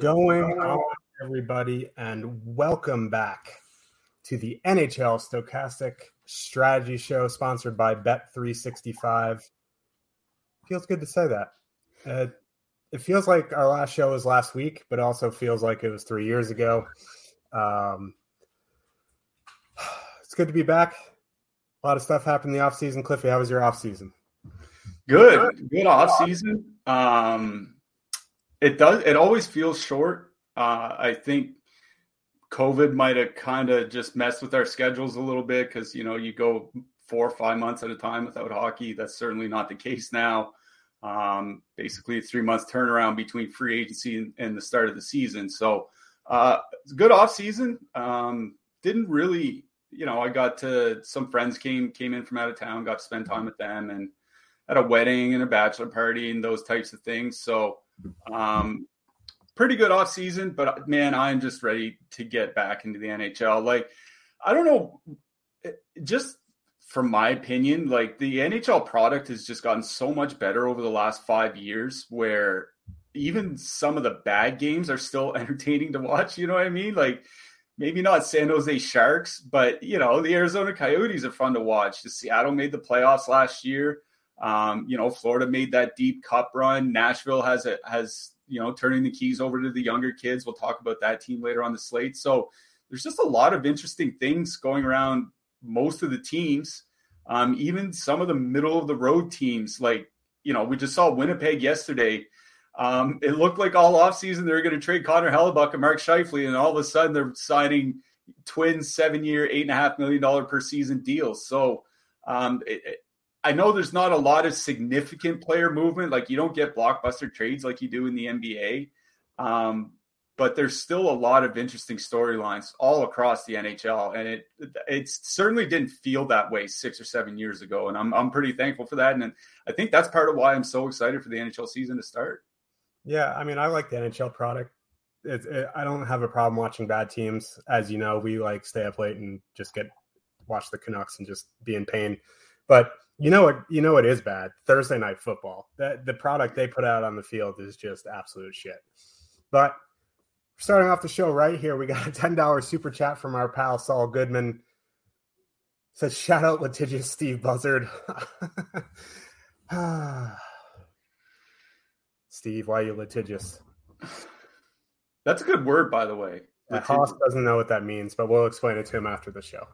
Going on, everybody, and welcome back to the NHL Stokastic Strategy Show, sponsored by Bet365. Feels good to say that. Uh, it feels like our last show was last week, but also feels like it was three years ago. Um, it's good to be back. A lot of stuff happened in the off season. Cliffy, how was your off season? Good, good off season. Um, it does. It always feels short. Uh, I think COVID might have kind of just messed with our schedules a little bit because you know you go four or five months at a time without hockey. That's certainly not the case now. Um, basically, a three months turnaround between free agency and, and, the start of the season. So uh, good off season. Um, didn't really, you know, I got to some friends came came in from out of town, got to spend time with them, and at a wedding and a bachelor party and those types of things. So um, pretty good off season, but man, I'm just ready to get back into the NHL. Like, I don't know, just from my opinion, like the NHL product has just gotten so much better over the last five years where even some of the bad games are still entertaining to watch. You know what I mean? Like, maybe not San Jose Sharks, but you know, the Arizona Coyotes are fun to watch. Seattle made the playoffs last year. Um, you know, Florida made that deep cup run. Nashville has a, has you know turning the keys over to the younger kids. We'll talk about that team later on the slate. So there's just a lot of interesting things going around most of the teams. Um, even some of the middle of the road teams, like you know, we just saw Winnipeg yesterday. Um, it looked like all offseason they were going to trade Connor Hellebuyck and Mark Scheifele, and all of a sudden they're signing twins seven year, eight and a half million dollar per season deals. So um, it, I know there's not a lot of significant player movement. Like you don't get blockbuster trades like you do in the NBA. Um, but there's still a lot of interesting storylines all across the NHL, and it it certainly didn't feel that way six or seven years ago, and I'm I'm pretty thankful for that, and I think that's part of why I'm so excited for the NHL season to start. Yeah, I mean, I like the NHL product. It, it, I don't have a problem watching bad teams, as you know. We like stay up late and just get watch the Canucks and just be in pain, but you know what? You know what is bad. Thursday night football. That the product they put out on the field is just absolute shit. But starting off the show right here, we got a ten dollars super chat from our pal Saul Goodman. Says shout out litigious Steve Buzzard. Steve, why are you litigious? That's a good word, by the way. Haas doesn't know what that means, but we'll explain it to him after the show.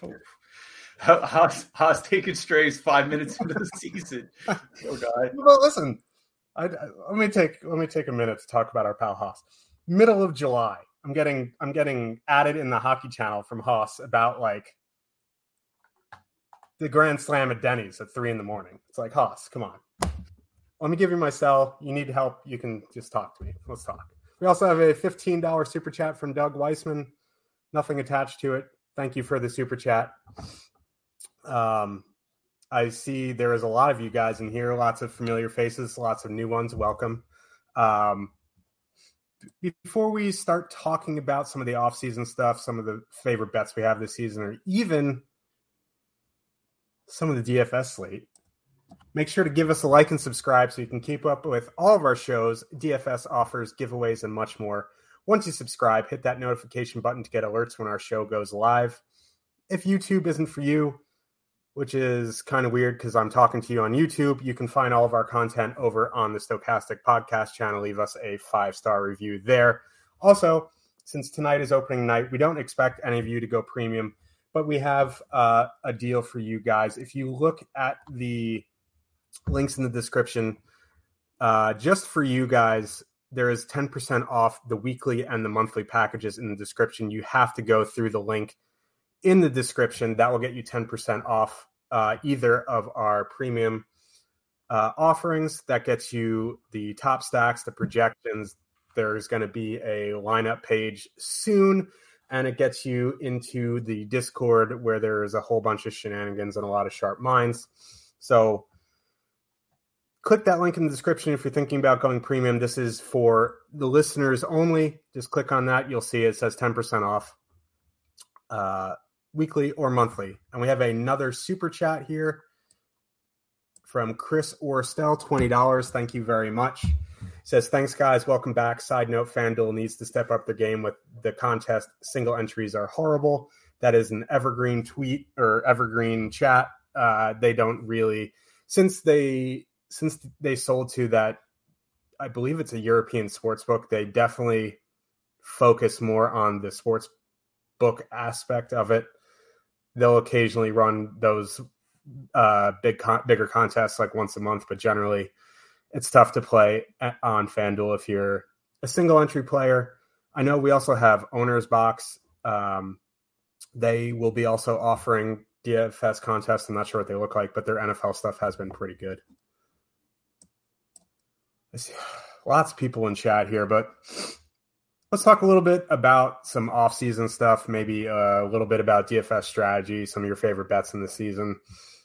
Haas, Haas taking strays five minutes into the season. Poor guy. Well, listen, I, I, let me take let me take a minute to talk about our pal Haas. Middle of July, I'm getting I'm getting added in the hockey channel from Haas about like the Grand Slam at Denny's at three in the morning. It's like Haas, come on. Let me give you my cell. You need help, you can just talk to me. Let's talk. We also have a $15 super chat from Doug Weissman. Nothing attached to it. Thank you for the super chat. Um, I see there is a lot of you guys in here, lots of familiar faces, lots of new ones. Welcome. Um, before we start talking about some of the off-season stuff, some of the favorite bets we have this season, or even some of the DFS slate, make sure to give us a like and subscribe so you can keep up with all of our shows, DFS offers, giveaways, and much more. Once you subscribe, hit that notification button to get alerts when our show goes live. If YouTube isn't for you, which is kind of weird because I'm talking to you on YouTube. You can find all of our content over on the Stokastic Podcast channel. Leave us a five star review there. Also, since tonight is opening night, we don't expect any of you to go premium, but we have uh, a deal for you guys. If you look at the links in the description, uh, just for you guys, there is 10% off the weekly and the monthly packages in the description. You have to go through the link in the description. That will get you 10% off uh, either of our premium uh, offerings. That gets you the top stacks, the projections. There's going to be a lineup page soon, and it gets you into the Discord where there is a whole bunch of shenanigans and a lot of sharp minds. So, click that link in the description if you're thinking about going premium. This is for the listeners only. Just click on that. You'll see it says 10% off. Uh, weekly or monthly. And we have another super chat here from Chris Orstel, $20. Thank you very much. Says, thanks, guys. Welcome back. Side note FanDuel needs to step up the game with the contest. Single entries are horrible. That is an evergreen tweet or evergreen chat. Uh, they don't really, since they since they sold to that, I believe it's a European sports book. They definitely focus more on the sports book aspect of it they'll occasionally run those uh, big con- bigger contests like once a month, but generally it's tough to play on FanDuel if you're a single entry player. I know we also have Owners Box. Um, they will be also offering DFS contests. I'm not sure what they look like, but their NFL stuff has been pretty good. I see Lots of people in chat here, but Let's talk a little bit about some off-season stuff, maybe uh, a little bit about DFS strategy, some of your favorite bets in the season.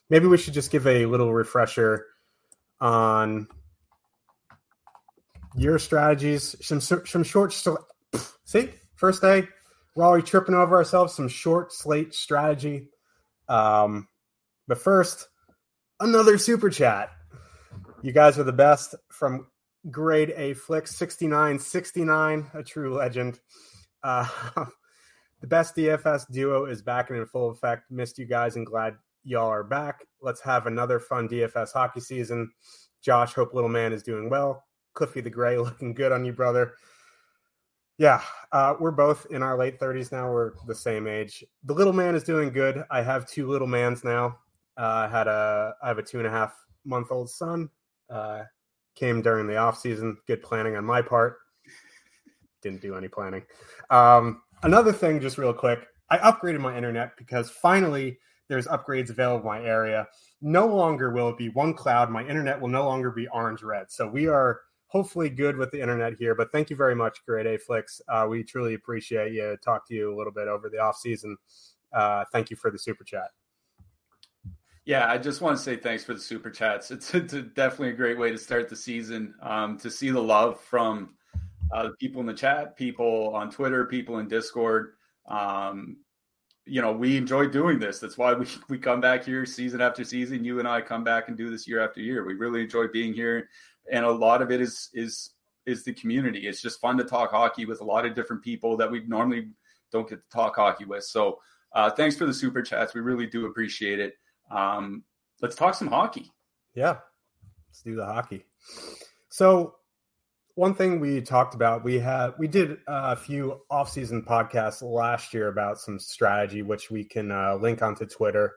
Maybe we should just give a little refresher on your strategies, some some short. See, first day, we're already tripping over ourselves. Some short slate strategy. Um, but first, another super chat. You guys are the best from grade A flick 69 69, a true legend. Uh, the best DFS duo is back and in full effect. Missed you guys and glad y'all are back. Let's have another fun DFS hockey season. Josh, hope little man is doing well. Cliffy the Gray looking good on you, brother. Yeah, uh, we're both in our late 30s now. We're the same age. The little man is doing good. I have two little mans now. Uh, I had a I have a two and a half month old son. Uh, came during the off season. Good planning on my part. Didn't do any planning. Um, another thing, just real quick, I upgraded my internet because finally there's upgrades available in my area. No longer will it be one cloud. My internet will no longer be orange red. So we are hopefully good with the internet here. But thank you very much, Great A. Uh, we truly appreciate you. Talk to you a little bit over the off season. Uh, thank you for the super chat. Yeah, I just want to say thanks for the super chats. It's, it's definitely a great way to start the season. Um, to see the love from uh, people in the chat, people on Twitter, people in Discord. Um, you know, we enjoy doing this. That's why we, we come back here season after season. You and I come back and do this year after year. We really enjoy being here, and a lot of it is is is the community. It's just fun to talk hockey with a lot of different people that we normally don't get to talk hockey with. So, uh, thanks for the super chats. We really do appreciate it. Um, let's talk some hockey. Yeah, let's do the hockey. So one thing we talked about, we had we did a few off-season podcasts last year about some strategy, which we can uh, link onto Twitter,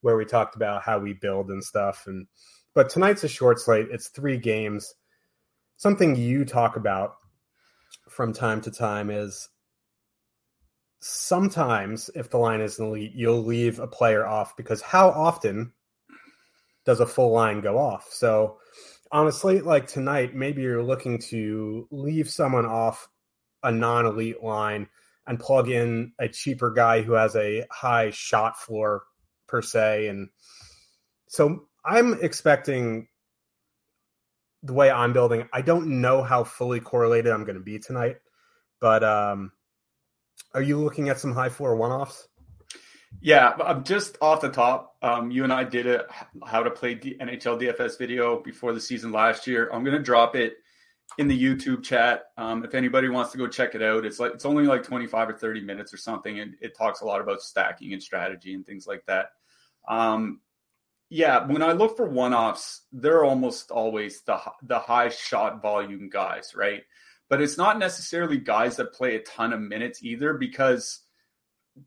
where we talked about how we build and stuff. And but tonight's a short slate; it's three games. Something you talk about from time to time is sometimes if the line is elite, you'll leave a player off because how often does a full line go off? So on a slate like tonight, maybe you're looking to leave someone off a non-elite line and plug in a cheaper guy who has a high shot floor per se. And so I'm expecting the way I'm building. I don't know how fully correlated I'm going to be tonight, but um, are you looking at some high floor one offs? Yeah, I'm just off the top. Um, you and I did a how to play the NHL DFS video before the season last year. I'm gonna drop it in the YouTube chat. Um, if anybody wants to go check it out, it's like it's only like 25 or 30 minutes or something, and it talks a lot about stacking and strategy and things like that. Um, yeah, when I look for one offs, they're almost always the the high shot volume guys, right? But it's not necessarily guys that play a ton of minutes either, because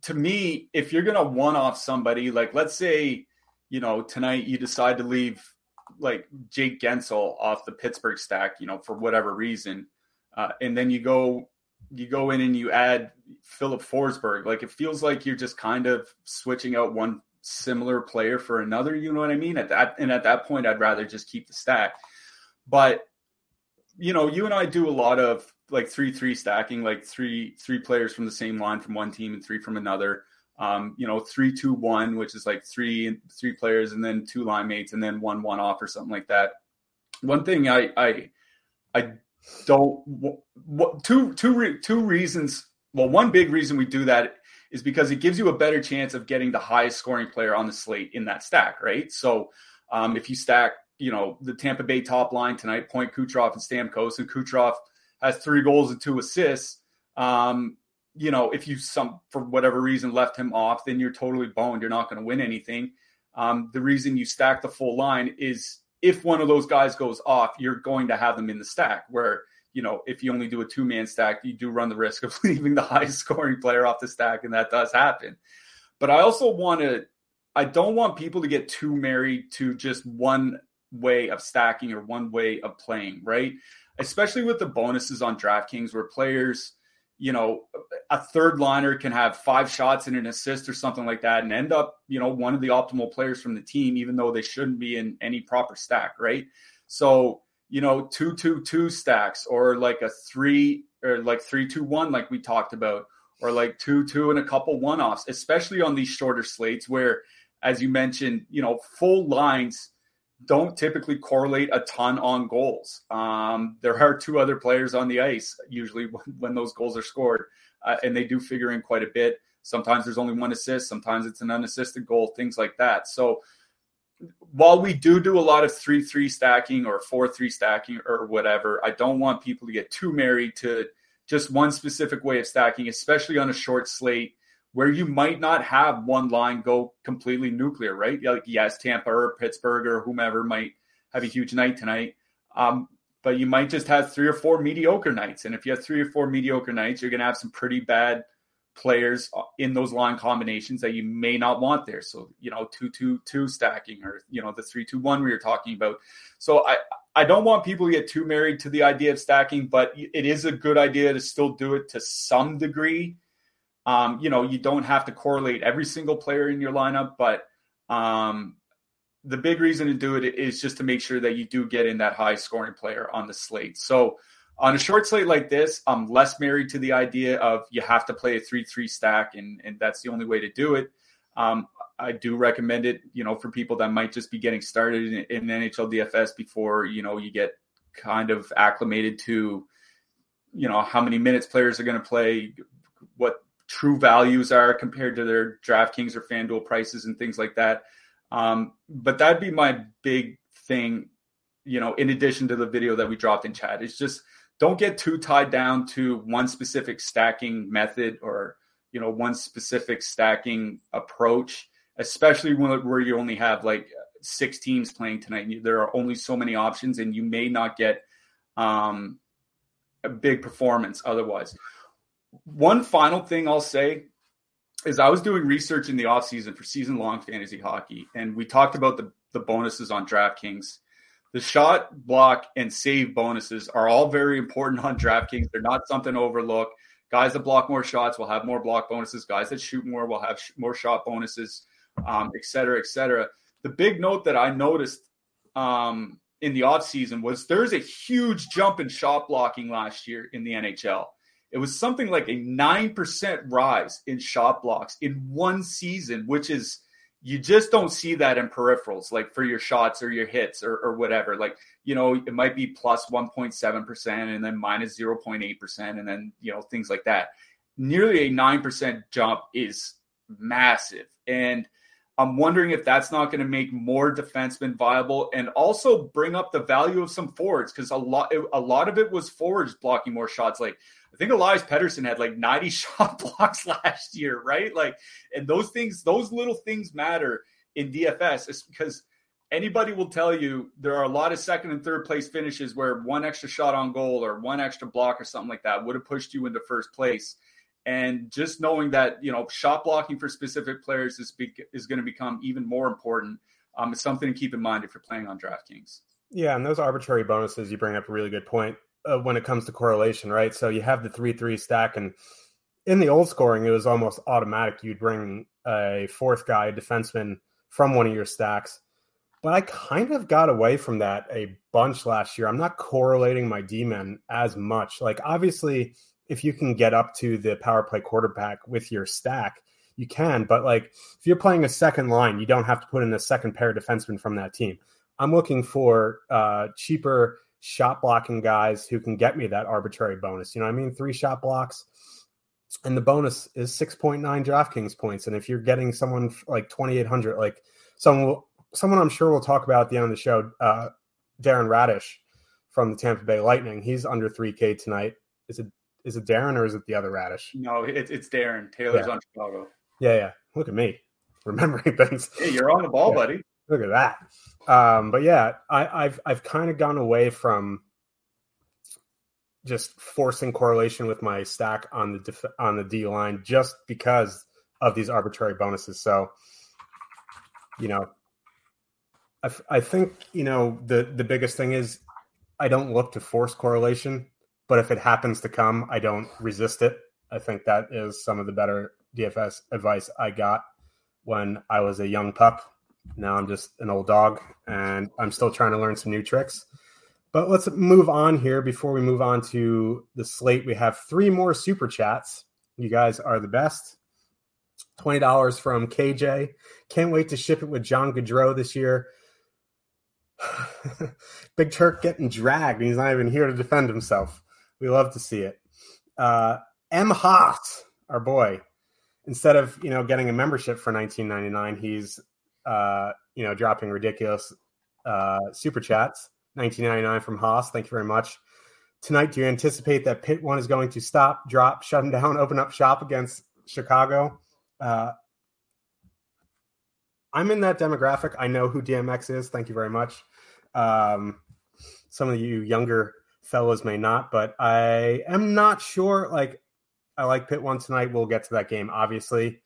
to me, if you're gonna one off somebody, like let's say, you know, tonight you decide to leave like Jake Guentzel off the Pittsburgh stack, you know, for whatever reason, uh, and then you go you go in and you add Filip Forsberg, like it feels like you're just kind of switching out one similar player for another. You know what I mean? At that and at that point, I'd rather just keep the stack. But you know, you and I do a lot of like three three stacking, like three three players from the same line from one team and three from another. Um, you know, three two one, which is like three three players and then two line mates and then one one off or something like that. One thing I I I don't what two two re, two reasons. Well, one big reason we do that is because it gives you a better chance of getting the highest scoring player on the slate in that stack, right? So um, if you stack, you know, the Tampa Bay top line tonight, Point Kucherov and Stamkos, and Kucherov has three goals and two assists. Um, you know, if you some for whatever reason left him off, then you're totally boned. You're not going to win anything. Um, the reason you stack the full line is if one of those guys goes off, you're going to have them in the stack. Where you know, if you only do a two man stack, you do run the risk of leaving the highest scoring player off the stack, and that does happen. But I also want to, I don't want people to get too married to just one way of stacking or one way of playing, right? especially with the bonuses on DraftKings where players, you know, a third liner can have five shots and an assist or something like that and end up, you know, one of the optimal players from the team, even though they shouldn't be in any proper stack, right? So, you know, two, two, two stacks or like a three or like three, two, one, like we talked about, or like two, two and a couple one offs, especially on these shorter slates where, as you mentioned, you know, full lines don't typically correlate a ton on goals. Um, there are two other players on the ice usually when, when those goals are scored, uh, and they do figure in quite a bit. Sometimes there's only one assist, sometimes it's an unassisted goal, things like that. So while we do do a lot of 3 3 stacking or 4 3 stacking or whatever, I don't want people to get too married to just one specific way of stacking, especially on a short slate where you might not have one line go completely nuclear, right? Like yes, Tampa or Pittsburgh or whomever might have a huge night tonight. Um, but you might just have three or four mediocre nights. And if you have three or four mediocre nights, you're going to have some pretty bad players uh, in those line combinations that you may not want there. So, you know, two, two, two stacking or, you know, the three, two, one we were talking about. So I, I don't want people to get too married to the idea of stacking, but it is a good idea to still do it to some degree um, you know, you don't have to correlate every single player in your lineup, but um, the big reason to do it is just to make sure that you do get in that high scoring player on the slate. So on a short slate like this, I'm less married to the idea of you have to play a three-three stack, and and that's the only way to do it. Um, I do recommend it, you know, for people that might just be getting started in, in NHL DFS before you know you get kind of acclimated to, you know, how many minutes players are going to play, true values are compared to their DraftKings or FanDuel prices and things like that. Um, but that'd be my big thing, you know, in addition to the video that we dropped in chat, is just don't get too tied down to one specific stacking method or, you know, one specific stacking approach, especially when, where you only have like six teams playing tonight. There are only so many options and you may not get um, a big performance otherwise. One final thing I'll say is I was doing research in the offseason for season long fantasy hockey, and we talked about the, the bonuses on DraftKings. The shot, block, and save bonuses are all very important on DraftKings. They're not something to overlook. Guys that block more shots will have more block bonuses. Guys that shoot more will have sh- more shot bonuses, um, et cetera, et cetera. The big note that I noticed um, in the off season was there's a huge jump in shot blocking last year in the NHL. It was something like a 9% rise in shot blocks in one season, which is you just don't see that in peripherals, like for your shots or your hits or, or whatever. Like, you know, it might be plus 1.7% and then minus 0.8%, and then, you know, things like that. Nearly a 9% jump is massive. And I'm wondering if that's not going to make more defensemen viable and also bring up the value of some forwards because a lot a lot of it was forwards blocking more shots. Like I think Elias Pettersson had like 90 shot blocks last year, right? Like, and those things, those little things matter in DFS. It's because anybody will tell you there are a lot of second and third place finishes where one extra shot on goal or one extra block or something like that would have pushed you into first place. And just knowing that you know shot blocking for specific players is be- is going to become even more important. Um, it's something to keep in mind if you're playing on DraftKings. Yeah, and those arbitrary bonuses you bring up a really good point uh, when it comes to correlation, right? So you have the three three stack, and in the old scoring, it was almost automatic. You'd bring a fourth guy, a defenseman, from one of your stacks. But I kind of got away from that a bunch last year. I'm not correlating my D men as much. Like, obviously, if you can get up to the power play quarterback with your stack, you can. But like, if you're playing a second line, you don't have to put in a second pair of defensemen from that team. I'm looking for uh, cheaper shot blocking guys who can get me that arbitrary bonus. You know I mean? Three shot blocks. And the bonus is 6.9 DraftKings points. And if you're getting someone like 2,800, like someone, someone I'm sure we'll talk about at the end of the show, uh, Darren Raddysh from the Tampa Bay Lightning, he's under 3K tonight. Is it is it Darren or is it the other Raddysh? No, it's it's Darren. Taylor's yeah. on Chicago. Yeah, yeah. Look at me remembering things. Hey, you're on the ball, yeah. buddy. Look at that. Um, but yeah, I, have I've kind of gone away from just forcing correlation with my stack on the def- on the D line just because of these arbitrary bonuses. So, you know, I, f- I think you know the the biggest thing is I don't look to force correlation, but if it happens to come, I don't resist it. I think that is some of the better DFS advice I got when I was a young pup now I'm just an old dog and I'm still trying to learn some new tricks. But let's move on here before we move on to the slate. We have three more super chats. You guys are the best. $20 from KJ. Can't wait to ship it with John Gaudreau this year. Big Turk getting dragged. He's not even here to defend himself. We love to see it. Uh, M. Haas, our boy, instead of you know getting a membership for 19.99, he's uh, you know, dropping ridiculous uh, super chats. 1999 from Haas. Thank you very much. Tonight, do you anticipate that Pit one is going to stop, drop, shut them down, open up shop against Chicago? Uh, I'm in that demographic. I know who DMX is. Thank you very much. Um, some of you younger fellows may not, but I am not sure. Like, I like Pit one tonight. We'll get to that game, obviously.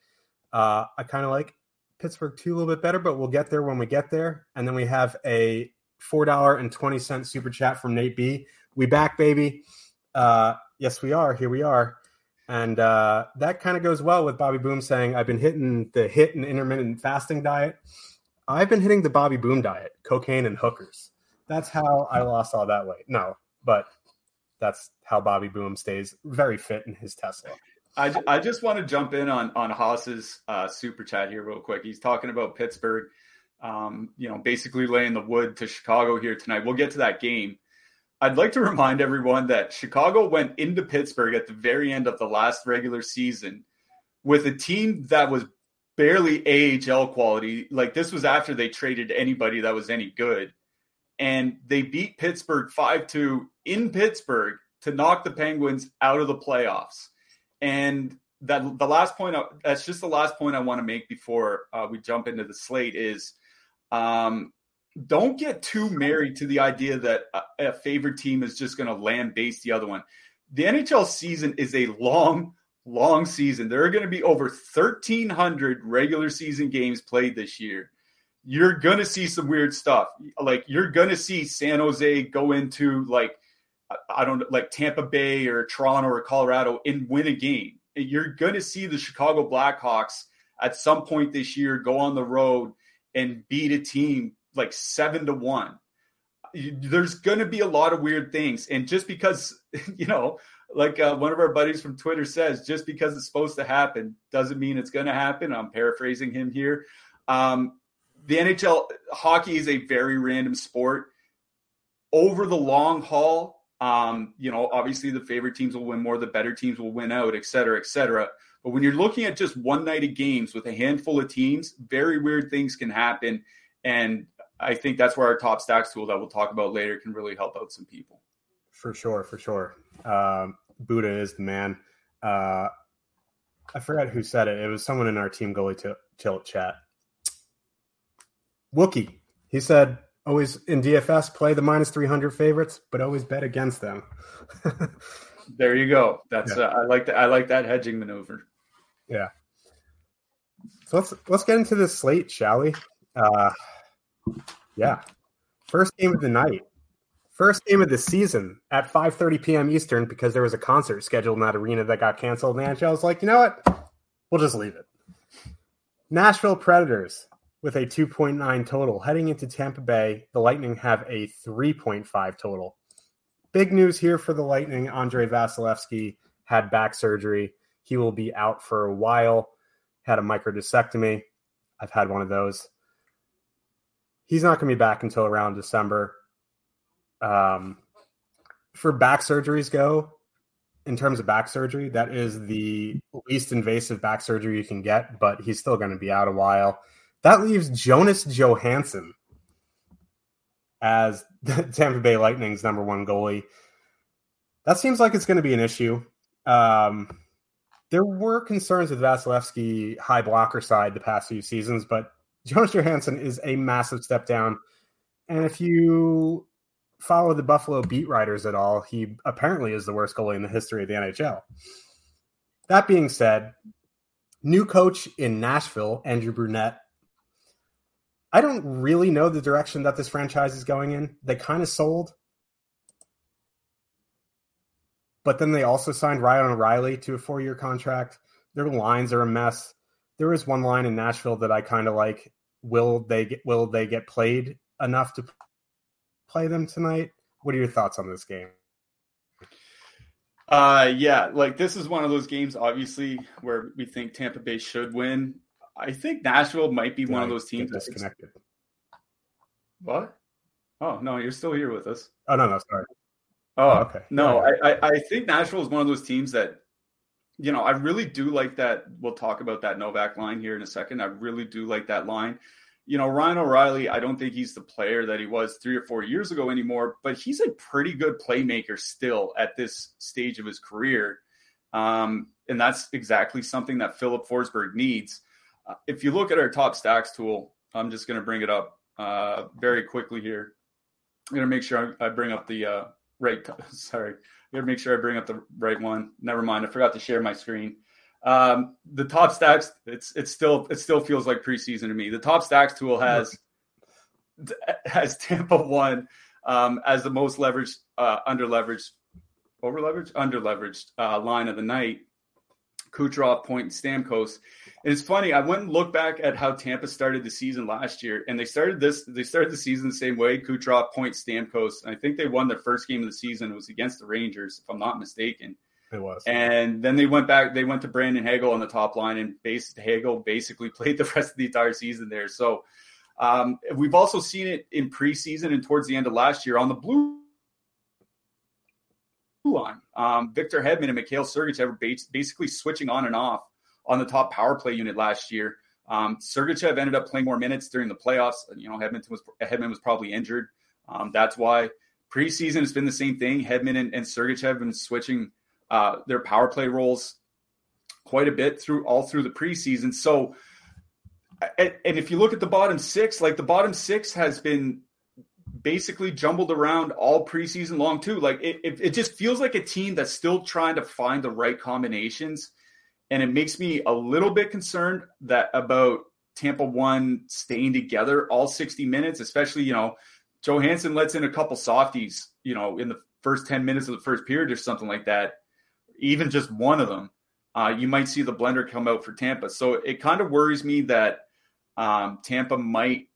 Uh, I kind of like Pittsburgh two a little bit better, but we'll get there when we get there. And then we have a four dollar and twenty cent super chat from Nate B. We back, baby. Uh, yes, we are. Here we are. And uh, that kind of goes well with Bobby Boom saying, I've been hitting the hit and intermittent fasting diet. I've been hitting the Bobby Boom diet, cocaine and hookers. That's how I lost all that weight. No, but that's how Bobby Boom stays very fit in his Tesla. I, I just want to jump in on on Haas's uh, super chat here real quick. He's talking about Pittsburgh, um, you know, basically laying the wood to Chicago here tonight. We'll get to that game. I'd like to remind everyone that Chicago went into Pittsburgh at the very end of the last regular season with a team that was barely AHL quality. Like this was after they traded anybody that was any good. And they beat Pittsburgh 5 2 in Pittsburgh to knock the Penguins out of the playoffs. And that the last point, that's just the last point I want to make before uh, we jump into the slate is um, don't get too married to the idea that a, a favorite team is just going to land base the other one. The NHL season is a long, long season. There are going to be over 1,300 regular season games played this year. You're going to see some weird stuff. Like, you're going to see San Jose go into, like, I don't like Tampa Bay or Toronto or Colorado and win a game. You're going to see the Chicago Blackhawks at some point this year go on the road and beat a team like seven to one. There's going to be a lot of weird things. And just because, you know, like uh, one of our buddies from Twitter says, just because it's supposed to happen doesn't mean it's going to happen. I'm paraphrasing him here. Um, the NHL hockey is a very random sport. Over the long haul, um, you know, obviously the favorite teams will win more, the better teams will win out, et cetera, et cetera. But when you're looking at just one night of games with a handful of teams, very weird things can happen. And I think that's where our top stacks tool that we'll talk about later can really help out some people. For sure, for sure. Um, Buddha is the man. Uh, I forgot who said it. It was someone in our team goalie t- tilt chat. Wookie. He said, always in DFS, play the minus 300 favorites, but always bet against them. there you go. That's yeah. uh, I like that. I like that hedging maneuver. Yeah. So let's let's get into this slate, shall we? Uh, yeah. First game of the night. First game of the season at 5:30 p.m. Eastern because there was a concert scheduled in that arena that got canceled. And I was like, you know what? We'll just leave it. Nashville Predators with a 2.9 total heading into Tampa Bay. The Lightning have a 3.5 total. Big news here for the Lightning. Andrei Vasilevskiy had back surgery. He will be out for a while. Had a microdiscectomy. I've had one of those. He's not going to be back until around December. Um, for back surgeries go, in terms of back surgery, that is the least invasive back surgery you can get, but he's still going to be out a while. That leaves Jonas Johansson as the Tampa Bay Lightning's number one goalie. That seems like it's going to be an issue. Um, there were concerns with Vasilevskiy high blocker side the past few seasons, but Jonas Johansson is a massive step down. And if you follow the Buffalo beat writers at all, he apparently is the worst goalie in the history of the NHL. That being said, new coach in Nashville, Andrew Brunette. I don't really know the direction that this franchise is going in. They kind of sold but then they also signed Ryan O'Reilly to a four year contract. Their lines are a mess. There is one line in Nashville that I kind of like. Will they get, will they get played enough to play them tonight? What are your thoughts on this game? Uh, yeah, like this is one of those games, obviously, where we think Tampa Bay should win. I think Nashville might be Did one I of those teams that's disconnected. What? Oh no, you're still here with us. Oh no, no, sorry. Oh, oh, okay. No, I, I, I think Nashville is one of those teams that, you know, I really do like that. We'll talk about that Novak line here in a second. I really do like that line. You know, Ryan O'Reilly, I don't think he's the player that he was three or four years ago anymore, but he's a pretty good playmaker still at this stage of his career. Um, and that's exactly something that Filip Forsberg needs. If you look at our top stacks tool, I'm just going to bring it up uh, very quickly here. I'm going to make sure I, I bring up the uh, right. Sorry, I gotta make sure I bring up the right one. Never mind, I forgot to share my screen. Um, the top stacks, it's it's still it still feels like preseason to me. The top stacks tool has has Tampa one um, as the most leveraged, uh, under leveraged, over leveraged, under leveraged uh, line of the night. Kucherov, Point, Stamkos. And it's funny. I went and looked back at how Tampa started the season last year, and they started this. They started the season the same way: Kucherov, Point, Stamkos. And I think they won their first game of the season. It was against the Rangers, if I'm not mistaken. It was. And then they went back. They went to Brandon Hagel on the top line, and based Hagel basically played the rest of the entire season there. So um, we've also seen it in preseason and towards the end of last year on the blue line. Um, Victor Hedman and Mikhail Sergachev were basically switching on and off on the top power play unit last year. Um, Sergachev ended up playing more minutes during the playoffs. You know, Hedman was Hedman was probably injured. Um, that's why preseason has been the same thing. Hedman and, and Sergachev have been switching uh, their power play roles quite a bit through all through the preseason. So, and, and if you look at the bottom six, like the bottom six has been basically jumbled around all preseason long too. Like it, it, it, just feels like a team that's still trying to find the right combinations, and it makes me a little bit concerned that about Tampa one staying together all 60 minutes, especially you know Johansson lets in a couple softies, you know, in the first 10 minutes of the first period or something like that. Even just one of them, uh, you might see the blender come out for Tampa. So it kind of worries me that um, Tampa might,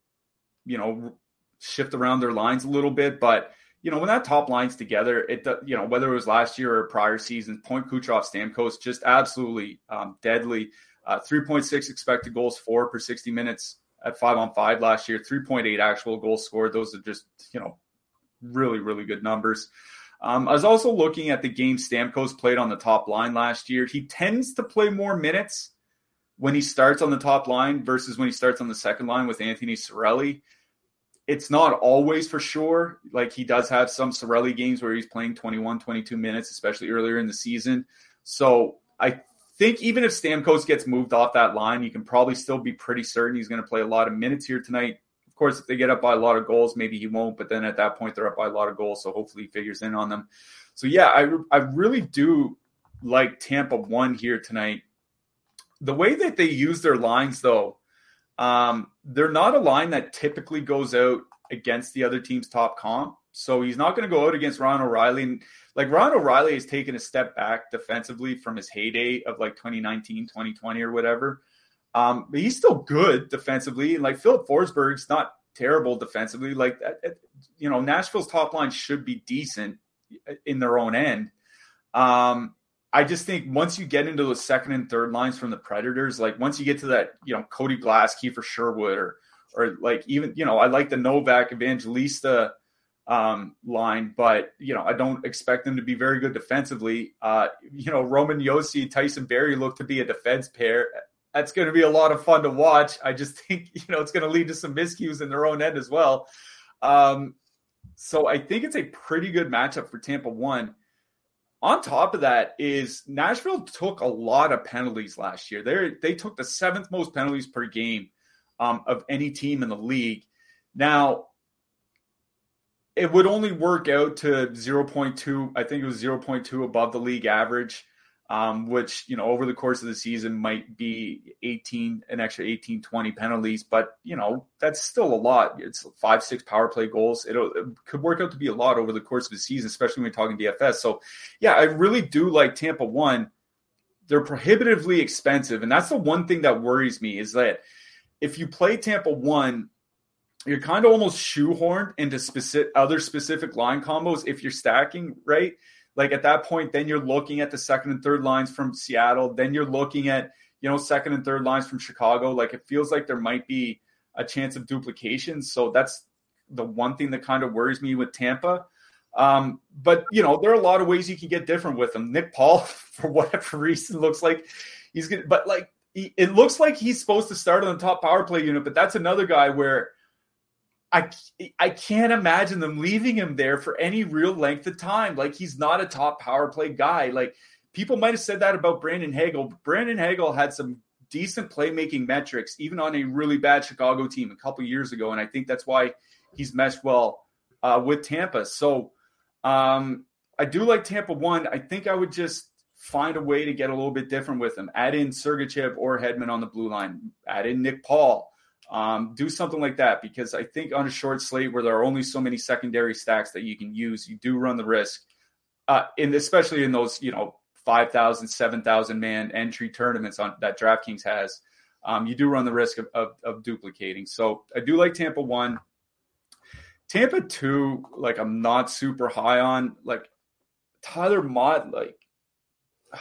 you know, shift around their lines a little bit. But you know, when that top line's together, it you know whether it was last year or prior seasons, Point Kucherov, Stamkos, just absolutely um, deadly. Uh, 3.6 expected goals for per 60 minutes at five on five last year. 3.8 actual goals scored. Those are just you know really really good numbers. Um, I was also looking at the game Stamkos played on the top line last year. He tends to play more minutes when he starts on the top line versus when he starts on the second line with Anthony Cirelli it's not always for sure. Like he does have some Cirelli games where he's playing 21, 22 minutes, especially earlier in the season. So I think even if Stamkos gets moved off that line, you can probably still be pretty certain he's going to play a lot of minutes here tonight. Of course, if they get up by a lot of goals, maybe he won't. But then at that point, they're up by a lot of goals, so hopefully he figures in on them. So yeah, I I really do like Tampa one here tonight. The way that they use their lines, though, um, they're not a line that typically goes out against the other team's top comp. So he's not going to go out against Ryan O'Reilly. And like Ryan O'Reilly has taken a step back defensively from his heyday of like 2019, 2020 or whatever. Um, but he's still good defensively. And like Filip Forsberg's not terrible defensively. Like, you know, Nashville's top line should be decent in their own end. Um, I just think once you get into the second and third lines from the Predators, like once you get to that, you know, Cody Glass, Kiefer Sherwood, or or like even you know, I like the Novak Evangelista um, line, but you know, I don't expect them to be very good defensively. Uh, you know, Roman Josi, Tyson Barrie look to be a defense pair. That's going to be a lot of fun to watch. I just think you know it's going to lead to some miscues in their own end as well. Um, so I think it's a pretty good matchup for Tampa One on top of that is Nashville took a lot of penalties last year. They they took the seventh most penalties per game um, of any team in the league. Now, it would only work out to 0.2. I think it was 0.2 above the league average um, which you know over the course of the season might be 18 an extra 18 20 penalties but you know that's still a lot. It's five six power play goals. It'll, it could work out to be a lot over the course of the season especially when we're talking dfs so yeah i really do like tampa one. They're prohibitively expensive and that's the one thing that worries me is that if you play tampa one you're kind of almost shoehorned into specific other specific line combos if you're stacking right like at that point, then you're looking at the second and third lines from Seattle. Then you're looking at, you know, second and third lines from Chicago. Like it feels like there might be a chance of duplication. So that's the one thing that kind of worries me with Tampa. Um, but you know, there are a lot of ways you can get different with them. Nick Paul, for whatever reason, looks like he's good, but like he, it looks like he's supposed to start on the top power play unit. But that's another guy where I I can't imagine them leaving him there for any real length of time. Like he's not a top power play guy. Like people might have said that about Brandon Hagel. Brandon Hagel had some decent playmaking metrics, even on a really bad Chicago team a couple years ago, and I think that's why he's meshed well uh, with Tampa. So um, I do like Tampa one. I think I would just find a way to get a little bit different with him. Add in Sergachev or Hedman on the blue line. Add in Nick Paul. Um, do something like that because I think on a short slate where there are only so many secondary stacks that you can use, you do run the risk, uh, in especially in those you know 5,000, 7,000 man entry tournaments on that DraftKings has. Um, you do run the risk of, of, of duplicating. So I do like Tampa one. Tampa two, like I'm not super high on. Like Tyler Motte, like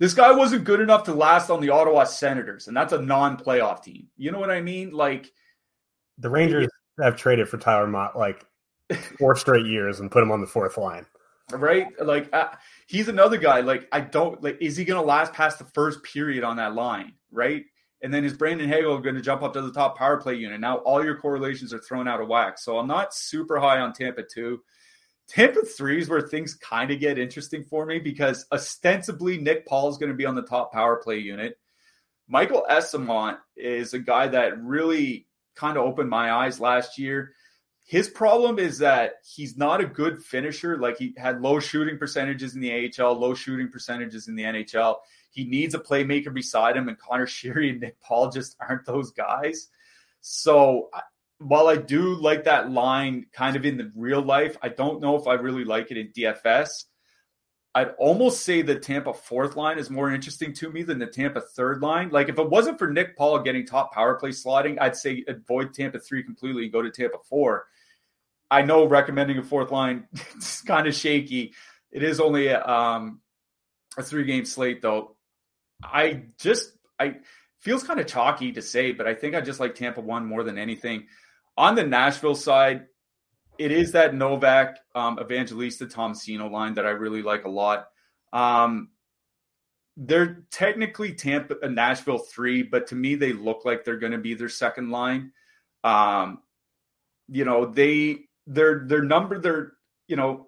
this guy wasn't good enough to last on the Ottawa Senators, and that's a non-playoff team. You know what I mean? Like the Rangers have traded for Tyler Motte like four straight years and put him on the fourth line. Right? Like uh, he's another guy. Like I don't like. Is he going to last past the first period on that line? Right? And then is Brandon Hagel going to jump up to the top power play unit? Now all your correlations are thrown out of whack. So I'm not super high on Tampa too. Tampa three is where things kind of get interesting for me because ostensibly Nick Paul is going to be on the top power play unit. Michael Eyssimont is a guy that really kind of opened my eyes last year. his problem is that he's not a good finisher. Like he had low shooting percentages in the AHL, low shooting percentages in the NHL. He needs a playmaker beside him, and Conor Sheary and Nick Paul just aren't those guys. So while I do like that line kind of in the real life, I don't know if I really like it in DFS. I'd almost say the Tampa fourth line is more interesting to me than the Tampa third line. Like if it wasn't for Nick Paul getting top power play slotting, I'd say avoid Tampa three completely and go to Tampa four. I know recommending a fourth line is kind of shaky. It is only a, um, a three game slate though. I just I feels kind of chalky to say, but I think I just like Tampa one more than anything. On the Nashville side, it is that Novak um, Evangelista Tomasino line that I really like a lot. Um, they're technically Tampa uh, Nashville three, but to me they look like they're going to be their second line. Um, you know they their their number their you know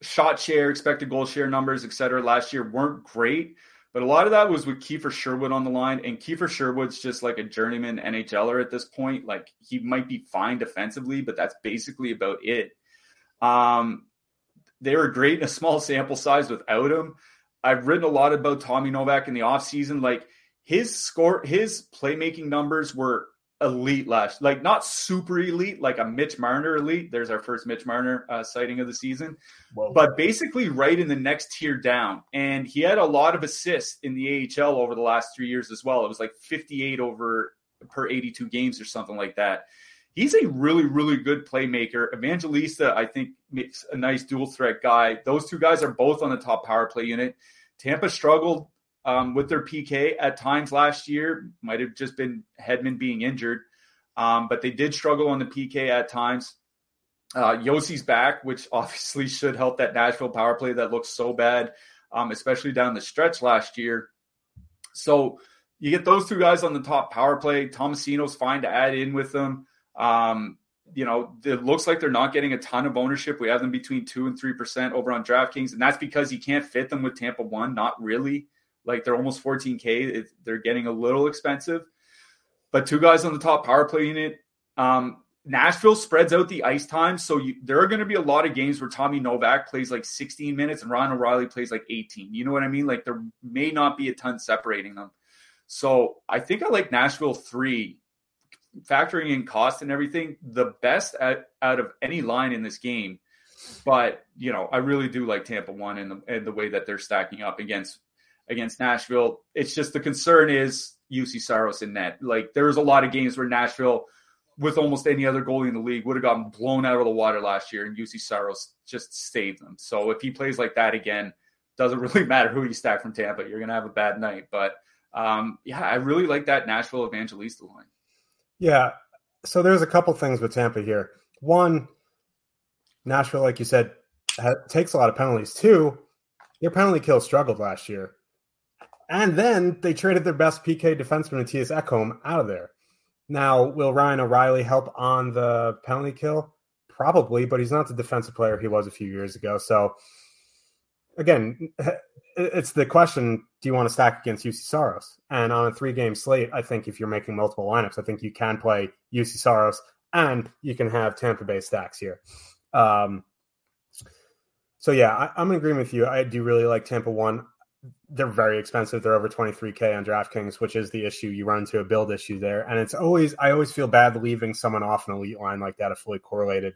shot share, expected goal share numbers, et cetera, last year weren't great. But a lot of that was with Kiefer Sherwood on the line, and Kiefer Sherwood's just like a journeyman NHLer at this point. Like he might be fine defensively, but that's basically about it. Um, they were great in a small sample size without him. I've written a lot about Tommy Novak in the offseason. Like his score, his playmaking numbers were elite last, like not super elite, like a Mitch Marner elite. There's our first Mitch Marner uh, sighting of the season, Whoa. but basically right in the next tier down. And he had a lot of assists in the AHL over the last three years as well. It was like 58 over per 82 games or something like that. He's a really, really good playmaker. Evangelista, I think, makes a nice dual threat guy. Those two guys are both on the top power play unit. Tampa struggled um, with their PK at times last year. Might have just been Hedman being injured, um, but they did struggle on the PK at times. Uh, Josi's back, which obviously should help that Nashville power play that looks so bad, um, especially down the stretch last year. So you get those two guys on the top power play. Tomasino's fine to add in with them. Um, you know, it looks like they're not getting a ton of ownership. We have them between two and three percent over on DraftKings, and that's because you can't fit them with Tampa One. Not really. Like they're almost 14K. they're getting a little expensive. But two guys on the top power play unit. Um, Nashville spreads out the ice time. So you, there are going to be a lot of games where Tommy Novak plays like 16 minutes and Ryan O'Reilly plays like 18. You know what I mean? Like there may not be a ton separating them. So I think I like Nashville three, factoring in cost and everything, the best at, out of any line in this game. But you know, I really do like Tampa one and the, and the way that they're stacking up against against Nashville. It's just the concern is Juuse Saros in net. Like there was a lot of games where Nashville, with almost any other goalie in the league, would have gotten blown out of the water last year, and Juuse Saros just saved them. So if he plays like that again, doesn't really matter who you stack from Tampa. You're gonna have a bad night. But um, yeah, I really like that Nashville Evangelista line. Yeah. So there's a couple things with Tampa here. One, Nashville, like you said, ha- takes a lot of penalties. Two, their penalty kill struggled last year. And then they traded their best PK defenseman, Mattias Ekholm, out of there. Now, will Ryan O'Reilly help on the penalty kill? Probably, but he's not the defensive player he was a few years ago. So, again, it's the question do you want to stack against Juuse Saros? And on a three game slate, I think if you're making multiple lineups, I think you can play Juuse Saros and you can have Tampa Bay stacks here. Um, so, yeah, I, am in agreement with you. I do really like Tampa 1 they're very expensive. They're over 23k on DraftKings, which is the issue. You run into a build issue there, and it's always I always feel bad leaving someone off an elite line like that, a fully correlated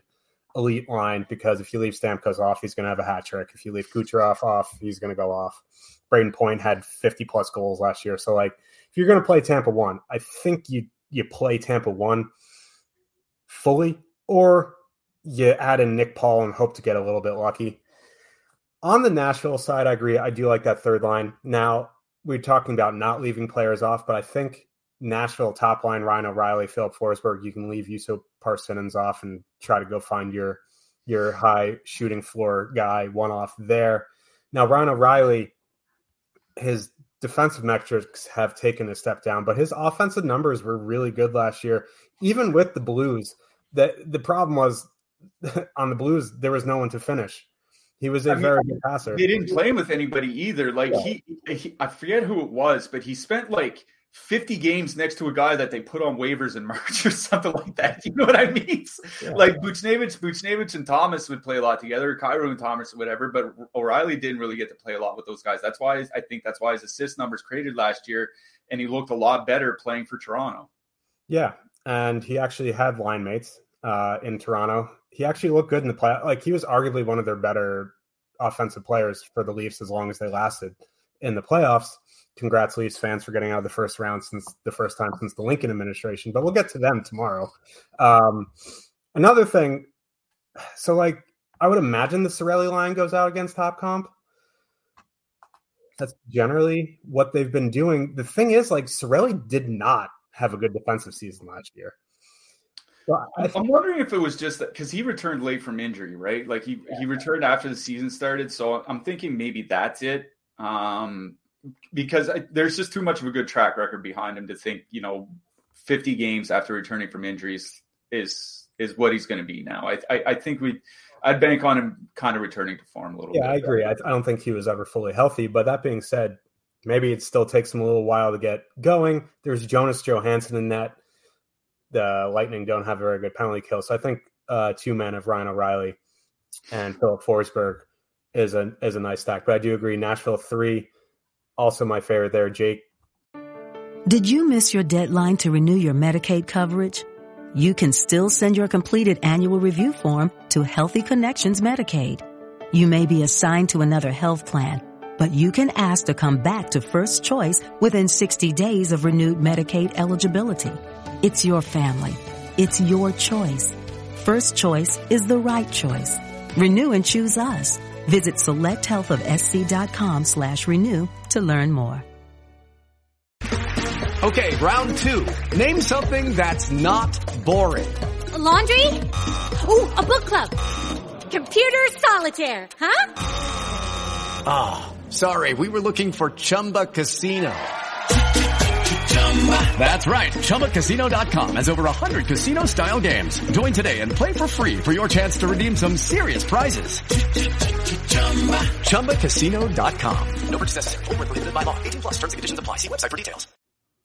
elite line, because if you leave Stamkos off, he's going to have a hat trick. If you leave Kucherov off, he's going to go off. Brayden Point had 50 plus goals last year, so like if you're going to play Tampa one, I think you you play Tampa one fully, or you add in Nick Paul and hope to get a little bit lucky. On the Nashville side, I agree. I do like that third line. Now, we're talking about not leaving players off, but I think Nashville top line, Ryan O'Reilly, Filip Forsberg, you can leave Juuso Parssinen off and try to go find your your high shooting floor guy one off there. Now, Ryan O'Reilly, his defensive metrics have taken a step down, but his offensive numbers were really good last year, even with the Blues. That the problem was on the Blues, there was no one to finish. He was a I mean, very good passer. He didn't play him with anybody either. Like yeah. he, he, I forget who it was, but he spent like 50 games next to a guy that they put on waivers in March or something like that. You know what I mean? Yeah. Like Buchnevich, Buchnevich and Thomas would play a lot together, Kyrou and Thomas, whatever, but O'Reilly didn't really get to play a lot with those guys. That's why I think that's why his assist numbers created last year, and he looked a lot better playing for Toronto. Yeah, and he actually had line mates uh, in Toronto. He actually looked good in the play. Like he was arguably one of their better offensive players for the Leafs as long as they lasted in the playoffs congrats Leafs fans for getting out of the first round since the first time since the Lincoln administration. But we'll get to them tomorrow. Um, another thing, so like I would imagine the Cirelli line goes out against top comp. That's generally what they've been doing. The thing is, like Cirelli did not have a good defensive season last year. So I am wondering if it was just that because he returned late from injury, right? Like he yeah. he returned after the season started. So I'm thinking maybe that's it. Um, because I, there's just too much of a good track record behind him to think, you know, 50 games after returning from injuries is is what he's going to be now. I, I, I think we I'd bank on him kind of returning to form a little bit. yeah, bit. I agree. I, I, don't think he was ever fully healthy. But that being said, maybe it still takes him a little while to get going. There's Jonas Johansson in that. The Lightning don't have a very good penalty kill. So I think uh, two men of Ryan O'Reilly and Filip Forsberg is a is a nice stack. But I do agree, Nashville three also my favorite there, Jake. Did you miss your deadline to renew your Medicaid coverage? You can still send your completed annual review form to Healthy Connections Medicaid. You may be assigned to another health plan, but you can ask to come back to First Choice within 60 days of renewed Medicaid eligibility. It's your family. It's your choice. First Choice is the right choice. Renew and choose us. Visit selecthealthofsc.com slash renew to learn more. Okay, round two. Name something that's not boring. A laundry? Ooh, a book club. Computer solitaire, huh? Ah, oh, sorry, we were looking for Chumba Casino. That's right. ChumbaCasino.com has over 100 casino style games. Join today and play for free for your chance to redeem some serious prizes. ChumbaCasino.com. No purchase necessary. Full prohibited by law. 18 plus terms and conditions apply. See website for details.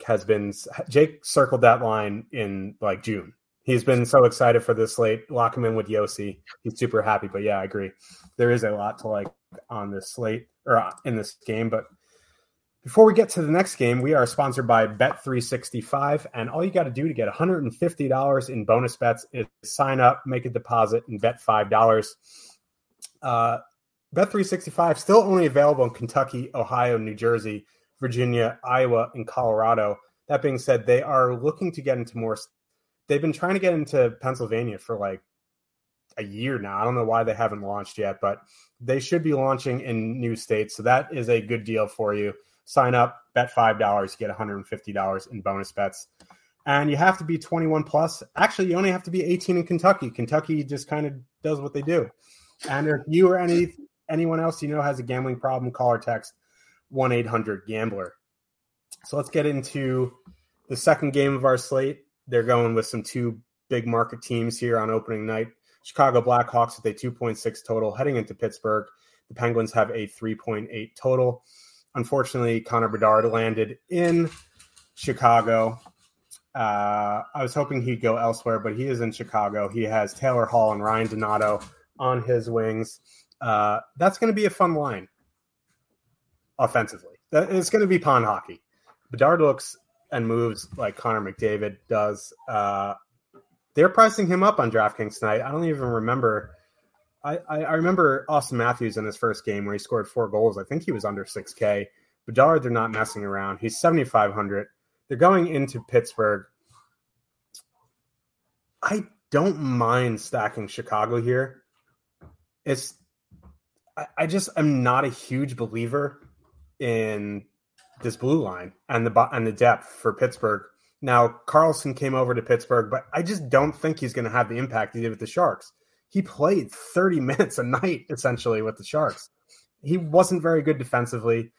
Has been, Jake circled that line in like June. He's been so excited for this slate. Lock him in with Josi. He's super happy. But yeah, I agree. There is a lot to like on this slate or uh, in this game, but before we get to the next game, we are sponsored by Bet365, and all you got to do to get $150 in bonus bets is sign up, make a deposit, and bet $5. Uh, Bet365 still only available in Kentucky, Ohio, New Jersey, Virginia, Iowa, and Colorado. That being said, they are looking to get into more. They've been trying to get into Pennsylvania for like a year now. I don't know why they haven't launched yet, but they should be launching in new states. So that is a good deal for you sign up, bet $5, get $150 in bonus bets. And you have to be 21 plus. Actually, you only have to be 18 in Kentucky. Kentucky just kind of does what they do. And if you or any anyone else you know has a gambling problem, call or text 1 800 Gambler. So let's get into the second game of our slate. They're going with some two big market teams here on opening night. Chicago Blackhawks with a 2.6 total heading into Pittsburgh. The Penguins have a 3.8 total. Unfortunately, Connor Bedard landed in Chicago. Uh, I was hoping he'd go elsewhere, but he is in Chicago. He has Taylor Hall and Ryan Donato on his wings. Uh, that's going to be a fun line offensively. It's going to be pond hockey. Bedard looks and moves like Connor McDavid does. Uh, they're pricing him up on DraftKings tonight. I don't even remember I, I, remember Auston Matthews in his first game where he scored four goals. I think he was under 6K. Bedard, they're not messing around. He's 7,500. They're going into Pittsburgh. I don't mind stacking Chicago here. It's I, I just am not a huge believer in this blue line and the and the depth for Pittsburgh. Now Karlsson came over to Pittsburgh, but I just don't think he's going to have the impact he did with the Sharks he played 30 minutes a night essentially with the Sharks. He wasn't very good defensively.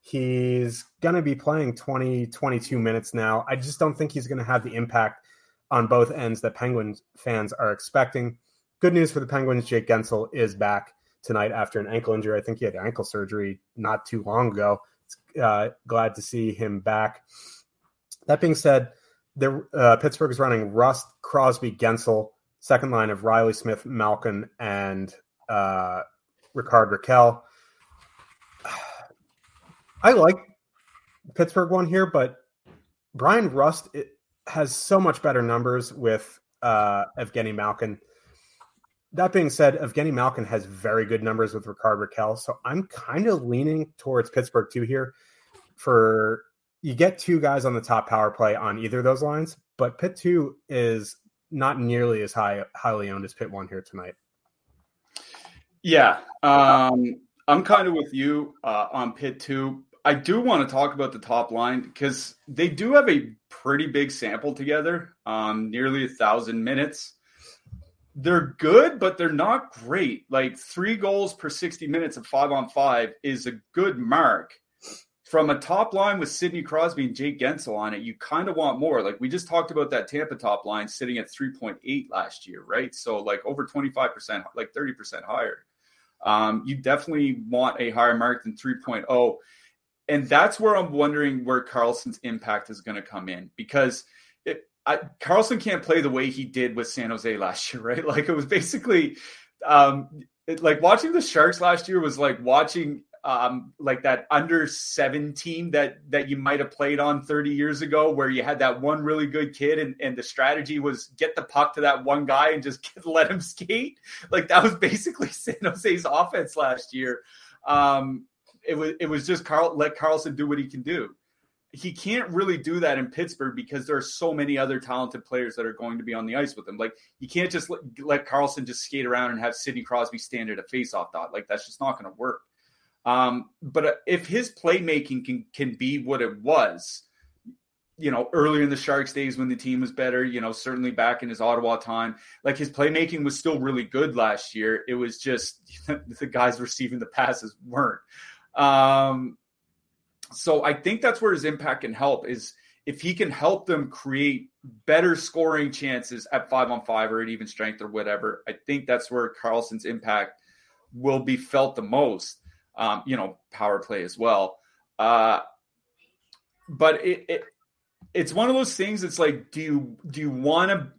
He's going to be playing 20, 22 minutes now. I just don't think he's going to have the impact on both ends that Penguins fans are expecting. Good news for the Penguins Jake Guentzel is back tonight after an ankle injury. I think he had ankle surgery not too long ago. Uh, glad to see him back. That being said, uh, Pittsburgh is running Rust, Crosby, Guentzel, second line of Reilly Smith, Malkin, and uh, Rickard Rakell. I like Pittsburgh one here, but Bryan Rust has so much better numbers with uh, Evgeny Malkin. That being said, Evgeny Malkin has very good numbers with Rickard Rakell, so I'm kind of leaning towards Pittsburgh too here. For you get two guys on the top power play on either of those lines, but Pitt two is not nearly as high highly owned as Pit one here tonight. Yeah, um, I'm kind of with you uh, on Pit two. I do want to talk about the top line because they do have a pretty big sample together, um, nearly a thousand minutes. They're good, but they're not great. Like three goals per 60 minutes of five on five is a good mark. From a top line with Sidney Crosby and Jake Guentzel on it, you kind of want more. Like we just talked about that Tampa top line sitting at 3.8 last year, right? So like over 25%, like 30% higher. Um, you definitely want a higher mark than 3.0 and that's where I'm wondering where Karlsson's impact is going to come in because it, I, Karlsson can't play the way he did with San Jose last year, right? Like it was basically um, it, like watching the Sharks last year was like watching um, like that under 17 that that you might have played on 30 years ago where you had that one really good kid and, and the strategy was get the puck to that one guy and just let him skate like that was basically San Jose's offense last year um, it was it was just Carl let Karlsson do what he can do. He can't really do that in Pittsburgh because there are so many other talented players that are going to be on the ice with him. Like you can't just let, let Karlsson just skate around and have Sidney Crosby stand at a faceoff dot. Like that's just not going to work. Um, but uh, if his playmaking can can be what it was, you know, earlier in the Sharks days when the team was better, you know, certainly back in his Ottawa time, like his playmaking was still really good last year. It was just the guys receiving the passes weren't. Um, so I think that's where his impact can help is if he can help them create better scoring chances at five on five or at even strength or whatever. I think that's where Karlsson's impact will be felt the most. Um, you know, power play as well. Uh, but it, it it's one of those things. It's like, do you do you want to,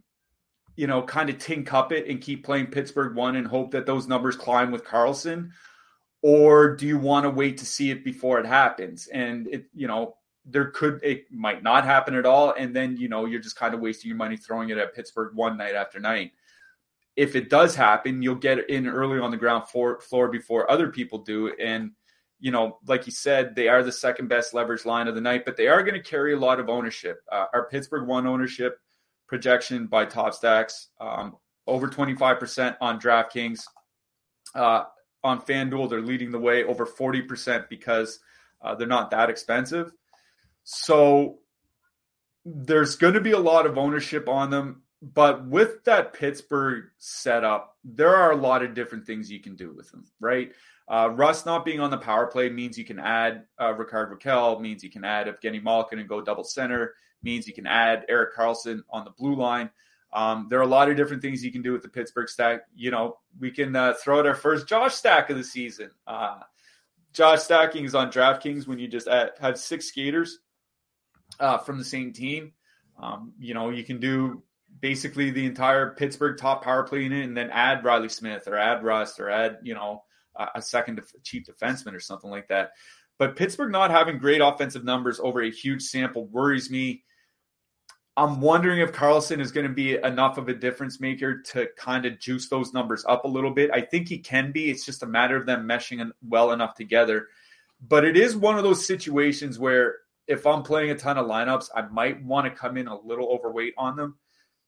you know, kind of tink up it and keep playing Pittsburgh one and hope that those numbers climb with Karlsson, or do you want to wait to see it before it happens? And it, you know, there could it might not happen at all, and then you know you're just kind of wasting your money throwing it at Pittsburgh one night after night. If it does happen, you'll get in early on the ground floor, floor before other people do, and you know, like you said, they are the second best leverage line of the night, but they are going to carry a lot of ownership. Uh, our Pittsburgh one ownership projection by Top Stacks um, over 25% on DraftKings. Uh, on FanDuel. They're leading the way over 40% because uh, they're not that expensive. So there's going to be a lot of ownership on them. But with that Pittsburgh setup, there are a lot of different things you can do with them, right? Uh, Rust not being on the power play means you can add uh, Rickard Rakell, means you can add Evgeny Malkin and go double center, means you can add Erik Karlsson on the blue line. Um, there are a lot of different things you can do with the Pittsburgh stack. You know, we can uh, throw out our first Josh stack of the season. Uh, Josh stacking is on DraftKings when you just add, have six skaters uh, from the same team. Um, you know, you can do basically the entire Pittsburgh top power play unit and then add Reilly Smith or add Rust or add, you know, a, a second chief defenseman or something like that. But Pittsburgh not having great offensive numbers over a huge sample worries me. I'm wondering if Karlsson is going to be enough of a difference maker to kind of juice those numbers up a little bit. I think he can be. It's just a matter of them meshing well enough together. But it is one of those situations where if I'm playing a ton of lineups, I might want to come in a little overweight on them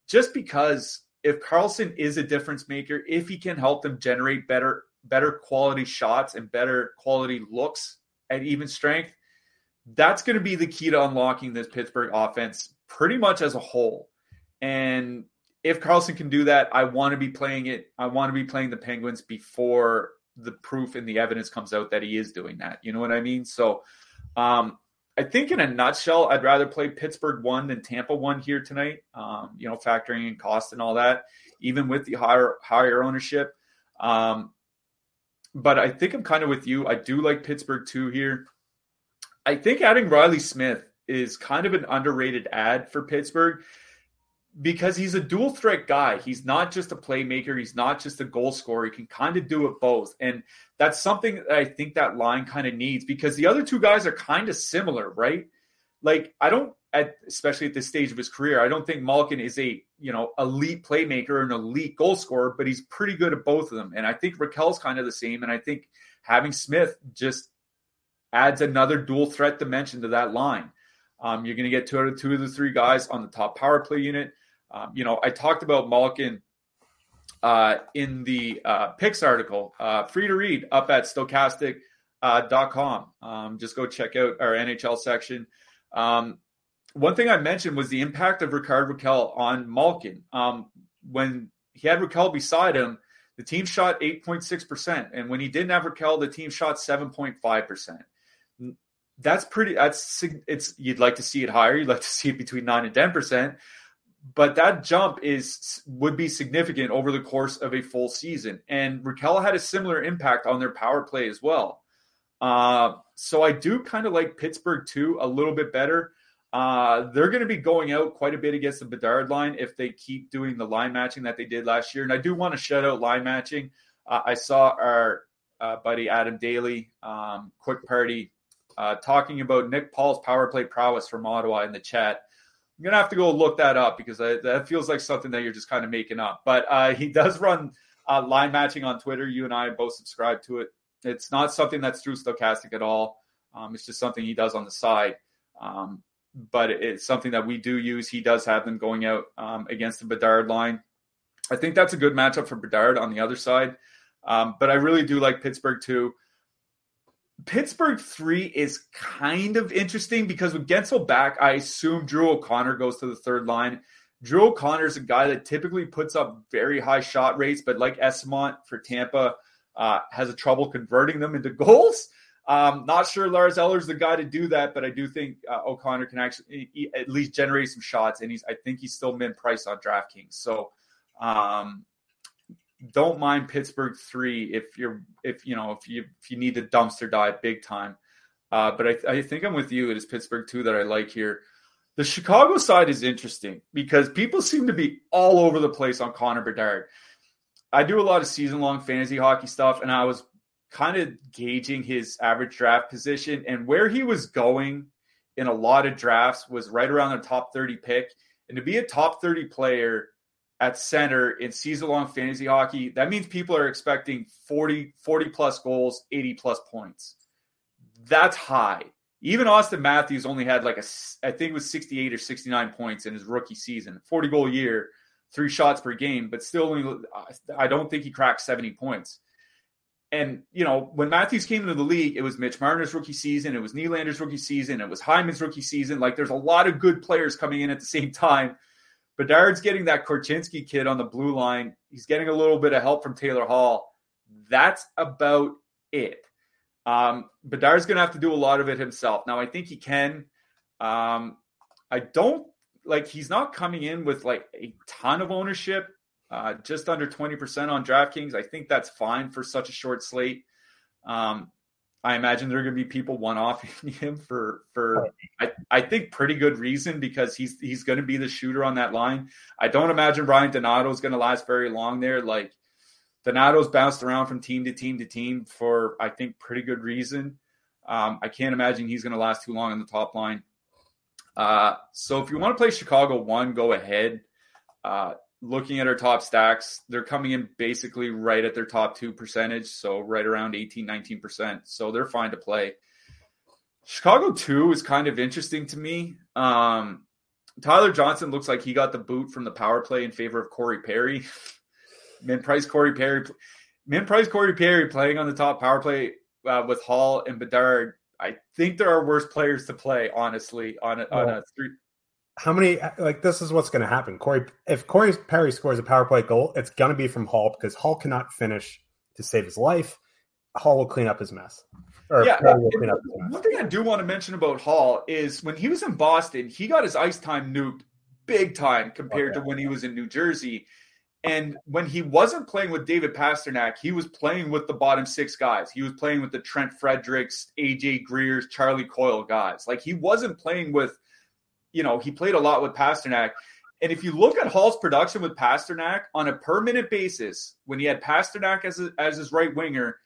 just because if Karlsson is a difference maker, if he can help them generate better better quality shots and better quality looks at even strength, that's going to be the key to unlocking this Pittsburgh offense pretty much as a whole. And if Karlsson can do that, I want to be playing it. I want to be playing the Penguins before the proof and the evidence comes out that he is doing that. You know what I mean? So, um, I think in a nutshell, I'd rather play Pittsburgh one than Tampa one here tonight. Um, you know, factoring in cost and all that, even with the higher higher ownership. Um, but I think I'm kind of with you. I do like Pittsburgh two here. I think adding Reilly Smith is kind of an underrated ad for Pittsburgh because he's a dual threat guy. He's not just a playmaker, he's not just a goal scorer. He can kind of do it both. And that's something that I think that line kind of needs because the other two guys are kind of similar, right? Like I don't at especially at this stage of his career, I don't think Malkin is a, you know, elite playmaker and elite goal scorer, but he's pretty good at both of them. And I think Rakell's kind of the same and I think having Smith just adds another dual threat dimension to that line. Um, you're going to get two out of two of the three guys on the top power play unit. Um, you know, I talked about Malkin uh, in the uh, picks article, uh, free to read up at stokastic.com. Uh, um, just go check out our NHL section. Um, one thing I mentioned was the impact of Rickard Rakell on Malkin. Um, when he had Rakell beside him, the team shot 8.6%. And when he didn't have Rakell, the team shot 7.5%. That's pretty, that's, it's, you'd like to see it higher. You'd like to see it between 9 and 10% but that jump is would be significant over the course of a full season. And Rakell had a similar impact on their power play as well. Uh, so I do kind of like Pittsburgh too a little bit better. Uh, they're going to be going out quite a bit against the Bedard line if they keep doing the line matching that they did last year. And I do want to shout out line matching. Uh, I saw our uh, buddy Adam Daly, um, Quick Party, uh, talking about Nick Paul's power play prowess from Ottawa in the chat. I'm gonna have to go look that up because I, that feels like something that you're just kind of making up. But uh, he does run uh, line matching on Twitter. You and I both subscribe to it. It's not something that's through Stokastic at all. Um, it's just something he does on the side. Um, but it's something that we do use. He does have them going out um, against the Bedard line. I think that's a good matchup for Bedard on the other side. Um, but I really do like Pittsburgh too. Pittsburgh three is kind of interesting because with Guentzel back, I assume Drew O'Connor goes to the third line. Drew O'Connor is a guy that typically puts up very high shot rates, but like Eyssimont for Tampa, uh, has a trouble converting them into goals. Um, not sure Lars Eller's the guy to do that, but I do think uh, O'Connor can actually at least generate some shots, and he's I think he's still min price on DraftKings. So um, don't mind Pittsburgh three if you're if you know if you if you need to dumpster dive big time. Uh, but I, I think I'm with you. It is Pittsburgh two that I like here. The Chicago side is interesting because people seem to be all over the place on Connor Bedard. I do a lot of season long fantasy hockey stuff, and I was kind of gauging his average draft position and where he was going in a lot of drafts was right around the top 30 pick. And to be a top 30 player at center in season long fantasy hockey, that means people are expecting 40, 40 plus goals, 80 plus points. That's high. Even Auston Matthews only had like a, I think it was 68 or 69 points in his rookie season, 40 goal year, three shots per game, but still only, I don't think he cracked 70 points. And, you know, when Matthews came into the league, it was Mitch Marner's rookie season, it was Nylander's rookie season, it was Hyman's rookie season. Like there's a lot of good players coming in at the same time Bedard's getting that Korchinski kid on the blue line. He's getting a little bit of help from Taylor Hall. That's about it. Um, Bedard's going to have to do a lot of it himself. Now, I think he can. Um, I don't like he's not coming in with like a ton of ownership, uh, just under 20% on DraftKings. I think that's fine for such a short slate. Um, I imagine there are going to be people one off him for for I, I think pretty good reason because he's he's going to be the shooter on that line. I don't imagine Ryan Donato is going to last very long there. Like Donato's bounced around from team to team to team for I think pretty good reason. Um, I can't imagine he's going to last too long on the top line. Uh, so if you want to play Chicago one, go ahead. Uh, looking at our top stacks, they're coming in basically right at their top two percentage, so right around 18, 19%. So they're fine to play. Chicago two is kind of interesting to me. Um, Tyler Johnson looks like he got the boot from the power play in favor of Corey Perry. Min price Corey Perry, min price Corey Perry playing on the top power play uh, with Hall and Bedard. I think there are worse players to play, honestly, on a, on a three how many like this is what's going to happen. Corey, if Corey Perry scores a power play goal, it's going to be from Hall because Hall cannot finish to save his life. Hall will clean up his mess. Or yeah, mess. one thing I do want to mention about Hall is when he was in Boston, he got his ice time nuked big time compared okay. to when he was in New Jersey. And when he wasn't playing with David Pastrnak, he was playing with the bottom six guys. He was playing with the Trent Frederics, AJ Greers, Charlie Coyle guys. Like he wasn't playing with, you know, he played a lot with Pastrnak. And if you look at Hall's production with Pastrnak on a per minute basis, when he had Pastrnak as, a, as his right winger,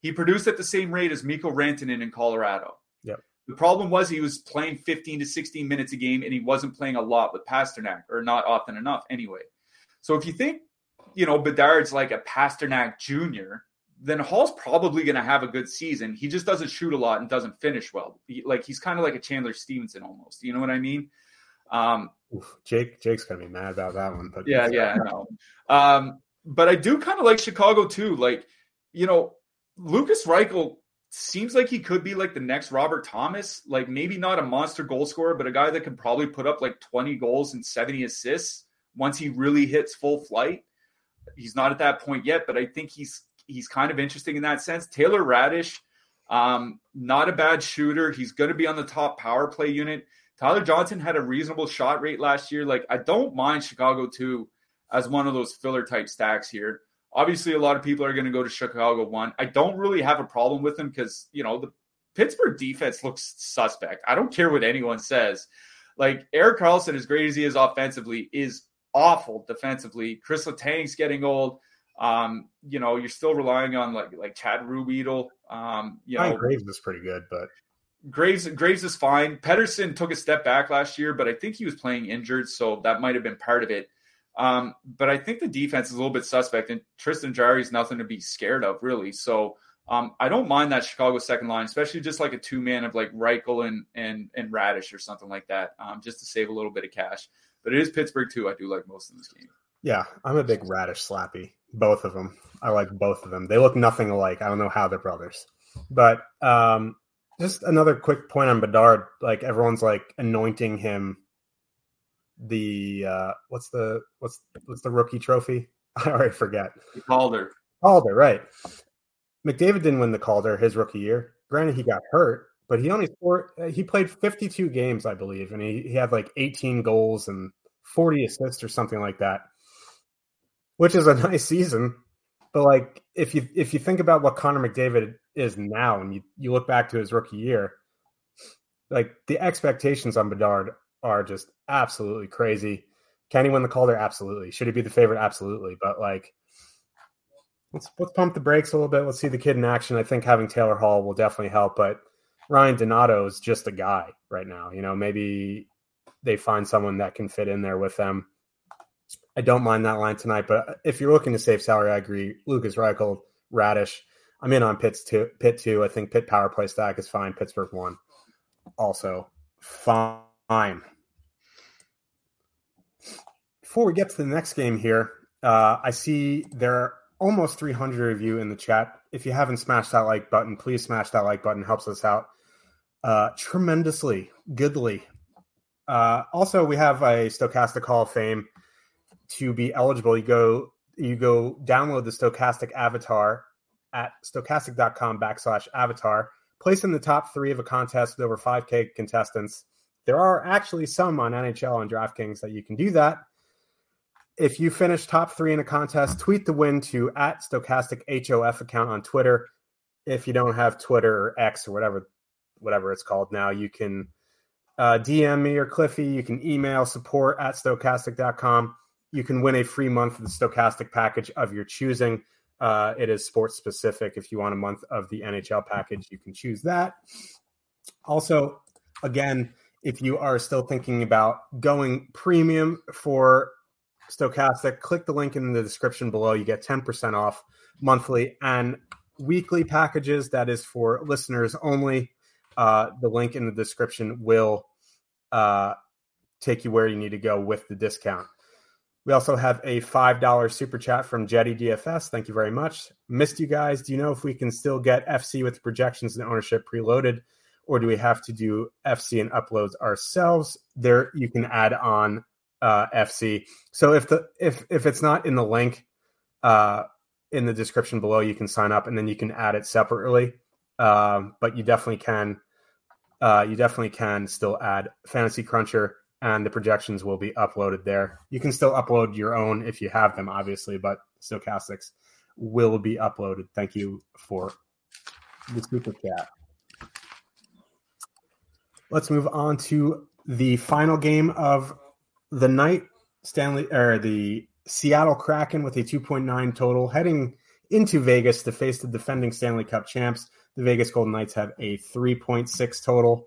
he produced at the same rate as Mikko Rantanen in Colorado. Yep. The problem was he was playing 15 to 16 minutes a game and he wasn't playing a lot with Pastrnak or not often enough anyway. So if you think, you know, Bedard's like a Pastrnak Jr., then Hall's probably going to have a good season. He just doesn't shoot a lot and doesn't finish well. He, like he's kind of like a Chandler Stephenson almost. You know what I mean? Um, Oof, Jake, Jake's gonna be mad about that one. But yeah, yeah, know. Um, but I do kind of like Chicago too. Like, you know, Lukas Reichel seems like he could be like the next Robert Thomas. Like maybe not a monster goal scorer, but a guy that can probably put up like 20 goals and 70 assists once he really hits full flight. He's not at that point yet, but I think he's he's kind of interesting in that sense. Taylor Raddysh, um, not a bad shooter. He's going to be on the top power play unit. Tyler Johnson had a reasonable shot rate last year. Like I don't mind Chicago too as one of those filler type stacks here. Obviously, a lot of people are going to go to Chicago one. I don't really have a problem with them because you know the Pittsburgh defense looks suspect. I don't care what anyone says. Like Erik Karlsson, as great as he is offensively, is awful defensively. Chris Letang's getting old. Um, you know, you're still relying on like like Chad Ruhwedel. Um, you know, Graves is pretty good, but Graves Graves is fine. Pettersson took a step back last year, but I think he was playing injured, so that might have been part of it. Um, but I think the defense is a little bit suspect, and Tristan Jarry is nothing to be scared of, really. So um, I don't mind that Chicago second line, especially just like a two man of like Reichel and and and Raddysh or something like that, um, just to save a little bit of cash. But it is Pittsburgh too. I do like most of this game. Yeah, I'm a big Raddysh slappy. Both of them. I like both of them. They look nothing alike. I don't know how they're brothers. But um, just another quick point on Bedard. Like everyone's like anointing him the uh what's the what's what's the rookie trophy? I already forget. Calder. Calder, right. McDavid didn't win the Calder his rookie year. Granted, he got hurt, but he only scored he played 52 games, I believe, and he, he had like 18 goals and 40 assists or something like that. Which is a nice season. But like if you if you think about what Connor McDavid is now and you, you look back to his rookie year, like the expectations on Bedard are just absolutely crazy. Can he win the Calder? Absolutely. Should he be the favorite? Absolutely. But like let's let's pump the brakes a little bit. Let's see the kid in action. I think having Taylor Hall will definitely help, but Ryan Donato is just a guy right now. You know, maybe they find someone that can fit in there with them. I don't mind that line tonight, but if you're looking to save salary, I agree. Lukas Reichel, Raddysh. I'm in on Pitt's two, Pitt two. I think Pitt power play stack is fine. Pittsburgh one, also fine. Before we get to the next game here, uh, I see there are almost 300 of you in the chat. If you haven't smashed that like button, please smash that like button. Helps us out uh, tremendously, goodly. Uh, also, we have a Stokastic Hall of Fame to be eligible. You go you go download the Stokastic avatar at stokastic.com backslash avatar. Place in the top three of a contest with over 5K contestants. There are actually some on NHL and DraftKings that you can do that. If you finish top three in a contest, tweet the win to at Stokastic HOF account on Twitter. If you don't have Twitter or X or whatever whatever it's called now, you can uh, DM me or Cliffy. You can email support at stokastic.com. You can win a free month of the Stokastic package of your choosing. Uh, it is sports specific. If you want a month of the NHL package, you can choose that. Also, again, if you are still thinking about going premium for Stokastic, click the link in the description below. You get 10% off monthly and weekly packages. That is for listeners only. Uh, the link in the description will uh, take you where you need to go with the discount. We also have a $5 super chat from Jetty DFS. Thank you very much. Missed you guys. Do you know if we can still get FC with projections and ownership preloaded, or do we have to do FC and uploads ourselves? There, you can add on uh, FC. So if the if if it's not in the link uh, in the description below, you can sign up and then you can add it separately. Um, but you definitely can uh, you definitely can still add Fantasy Cruncher and the projections will be uploaded there. You can still upload your own if you have them, obviously, but Stokastic's will be uploaded. Thank you for the super chat. Let's move on to the final game of the night. Stanley or the Seattle Kraken with a 2.9 total heading into Vegas to face the defending Stanley Cup champs. The Vegas Golden Knights have a 3.6 total.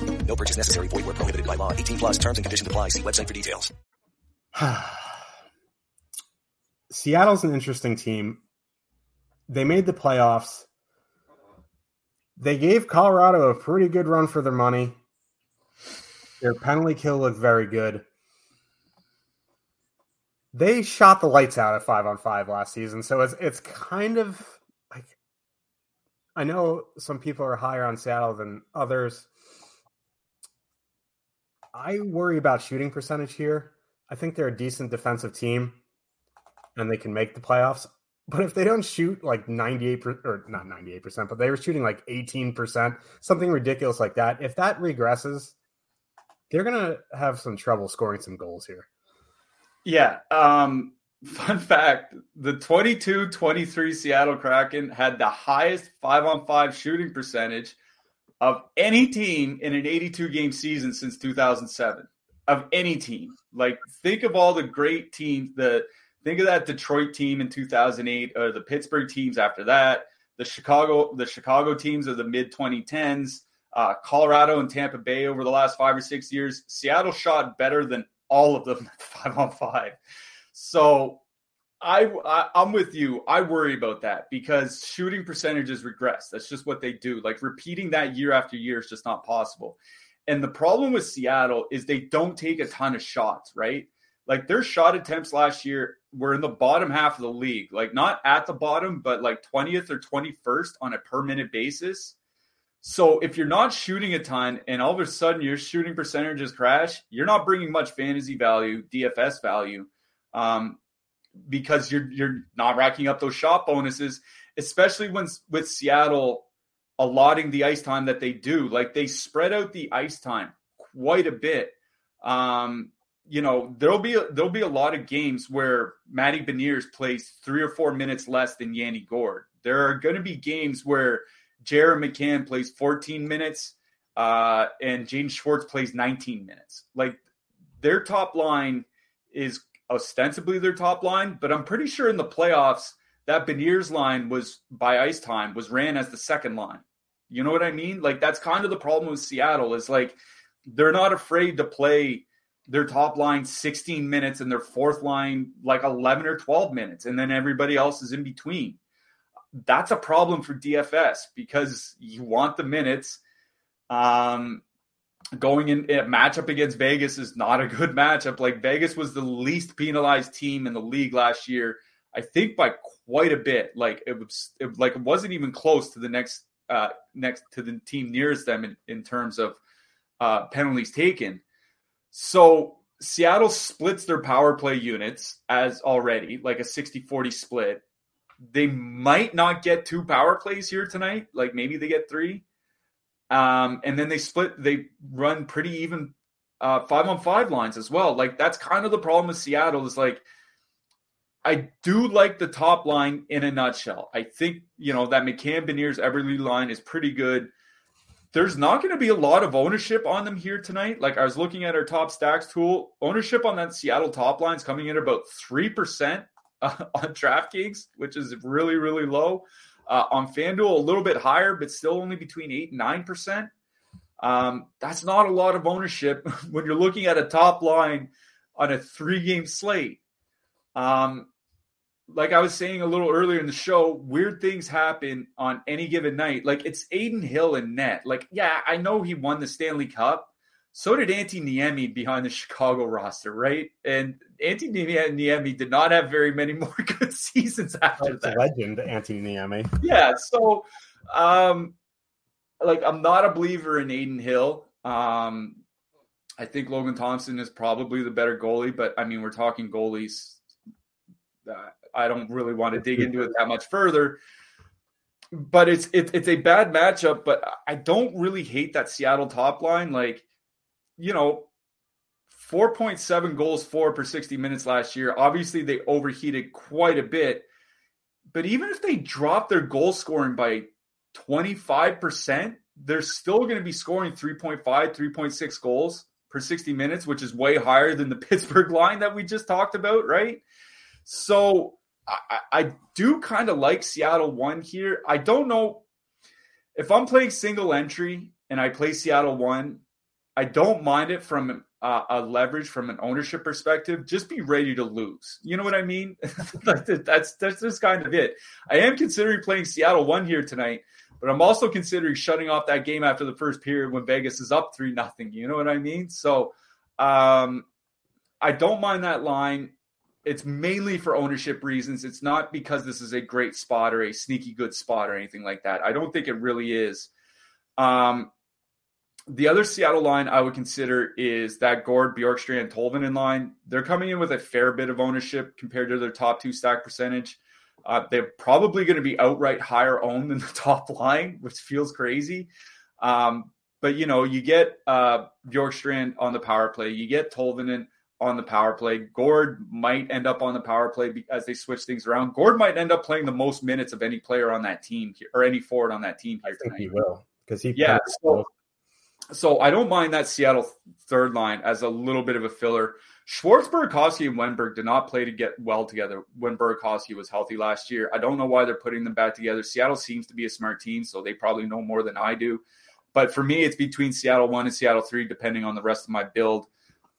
No purchase necessary. Void where prohibited by law. 18 plus terms and conditions apply. See website for details. Seattle's an interesting team. They made the playoffs. They gave Colorado a pretty good run for their money. Their penalty kill looked very good. They shot the lights out at five on five last season, so it's it's kind of like I know some people are higher on Seattle than others. I worry about shooting percentage here. I think they're a decent defensive team and they can make the playoffs. But if they don't shoot like 98 or not 98%, but they were shooting like 18%, something ridiculous like that, if that regresses, they're going to have some trouble scoring some goals here. Yeah. Um, fun fact the 22 23 Seattle Kraken had the highest five on five shooting percentage of any team in an 82 game season since 2007 of any team. Like think of all the great teams the think of that detroit team in 2008 or the pittsburgh teams after that the chicago the chicago teams of the mid 2010s uh, colorado and tampa bay over the last five or six years. Seattle shot better than all of them five on five. So I, I am with you. I worry about that because shooting percentages regress. That's just what they do. Like repeating that year after year is just not possible. And the problem with Seattle is they don't take a ton of shots, right? Like their shot attempts last year were in the bottom half of the league. Like not at the bottom, but like 20th or 21st on a per minute basis. So if you're not shooting a ton and all of a sudden your shooting percentages crash, you're not bringing much fantasy value, DFS value. Um, because you're you're not racking up those shot bonuses, especially when with Seattle allotting the ice time that they do. Like they spread out the ice time quite a bit. Um, you know, there'll be a, there'll be a lot of games where Matty Beniers plays three or four minutes less than Yanni Gourde. There are going to be games where Jared McCann plays 14 minutes uh, and Jaden Schwartz plays 19 minutes. Like their top line is ostensibly their top line, but I'm pretty sure in the playoffs that Beniers line was by ice time was ran as the second line. You know what I mean? Like that's kind of the problem with Seattle is like they're not afraid to play their top line 16 minutes and their fourth line like 11 or 12 minutes and then everybody else is in between. That's a problem for DFS because you want the minutes. Um, going in a matchup against Vegas is not a good matchup. Like Vegas was the least penalized team in the league last year, I think by quite a bit. Like it was, it, like it wasn't even close to the next uh, next to the team nearest them in, in terms of uh, penalties taken. So Seattle splits their power play units as already like a 60-40 split. They might not get two power plays here tonight. Like maybe they get three. Um, and then they split, they run pretty even uh, five on five lines as well. Like that's kind of the problem with Seattle is like, I do like the top line in a nutshell. I think, you know, that McCann Beniers Eberle line is pretty good. there's not going to be a lot of ownership on them here tonight. Like I was looking at our top stacks tool, ownership on that Seattle top line is coming in about 3% uh, on DraftKings, which is really, really low. Uh, on FanDuel, a little bit higher, but still only between 8 and 9%. Um, that's not a lot of ownership when you're looking at a top line on a three game slate. Um, like I was saying a little earlier in the show, weird things happen on any given night. Like it's Adin Hill and net. Like, yeah, I know he won the Stanley Cup. So did Antti Niemi behind the Chicago roster, right? And Antti Niemi did not have very many more good seasons after That's that. legend, Antti Niemi. Yeah, so um like I'm not a believer in Adin Hill. Um I think Logan Thompson is probably the better goalie, but I mean we're talking goalies. Uh, I don't really want to dig into it that much further. But it's it, it's a bad matchup. But I don't really hate that Seattle top line. Like, you know, four point seven goals for per sixty minutes last year. Obviously, they overheated quite a bit. But even if they drop their goal scoring by twenty five percent, they're still going to be scoring 3.5, 3.6 goals per 60 minutes, which is way higher than the Pittsburgh line that we just talked about, right? So I, I do kind of like Seattle one here. I don't know if I'm playing single entry and I play Seattle one. I don't mind it from uh, a leverage from an ownership perspective. Just be ready to lose. You know what I mean? that's that's just kind of it. I am considering playing Seattle one here tonight, but I'm also considering shutting off that game after the first period when Vegas is up three nothing. You know what I mean? So um, I don't mind that line it's mainly for ownership reasons. It's not because this is a great spot or a sneaky good spot or anything like that. I don't think it really is. Um, the other Seattle line I would consider is that Gourde, Bjorkstrand, Tolvanen line. They're coming in with a fair bit of ownership compared to their top two stack percentage. Uh, they're probably going to be outright higher owned than the top line, which feels crazy. Um, but you know, you get uh, Bjorkstrand on the power play, you get Tolvanen on the power play. Gourde might end up on the power play as they switch things around. Gourde might end up playing the most minutes of any player on that team here, or any forward on that team here I think tonight. he will because he Yeah, so, so I don't mind that Seattle third line as a little bit of a filler. Schwartzberg, Koski, and Wennberg did not play to get well together when Burakovsky was healthy last year. I don't know why they're putting them back together. Seattle seems to be a smart team, so they probably know more than I do. But for me, it's between Seattle one and Seattle three, depending on the rest of my build.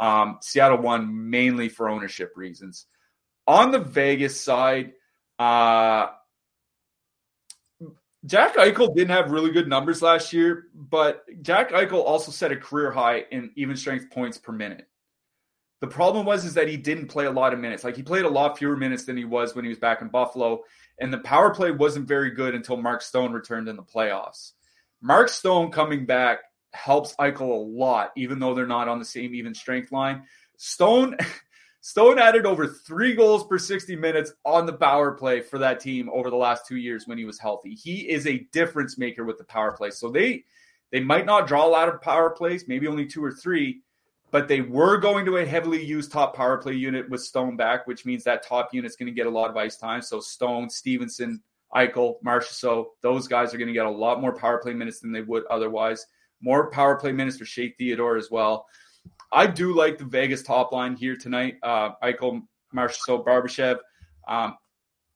Um, Seattle won mainly for ownership reasons. On the Vegas side, uh, Jack Eichel didn't have really good numbers last year, but Jack Eichel also set a career high in even strength points per minute. The problem was is that he didn't play a lot of minutes. Like he played a lot fewer minutes than he was when he was back in Buffalo, and the power play wasn't very good until Mark Stone returned in the playoffs. Mark Stone coming back helps Eichel a lot, even though they're not on the same even strength line. Stone Stone added over three goals per 60 minutes on the power play for that team over the last two years when he was healthy. He is a difference maker with the power play. So they they might not draw a lot of power plays, maybe only two or three, but they were going to a heavily used top power play unit with Stone back, which means that top unit's going to get a lot of ice time. So Stone, Stephenson, Eichel, Marchessault, those guys are going to get a lot more power play minutes than they would otherwise. More power play minutes for Shea Theodore as well. I do like the Vegas top line here tonight. Uh, Eichel, Marchessault, Barbashev. Um,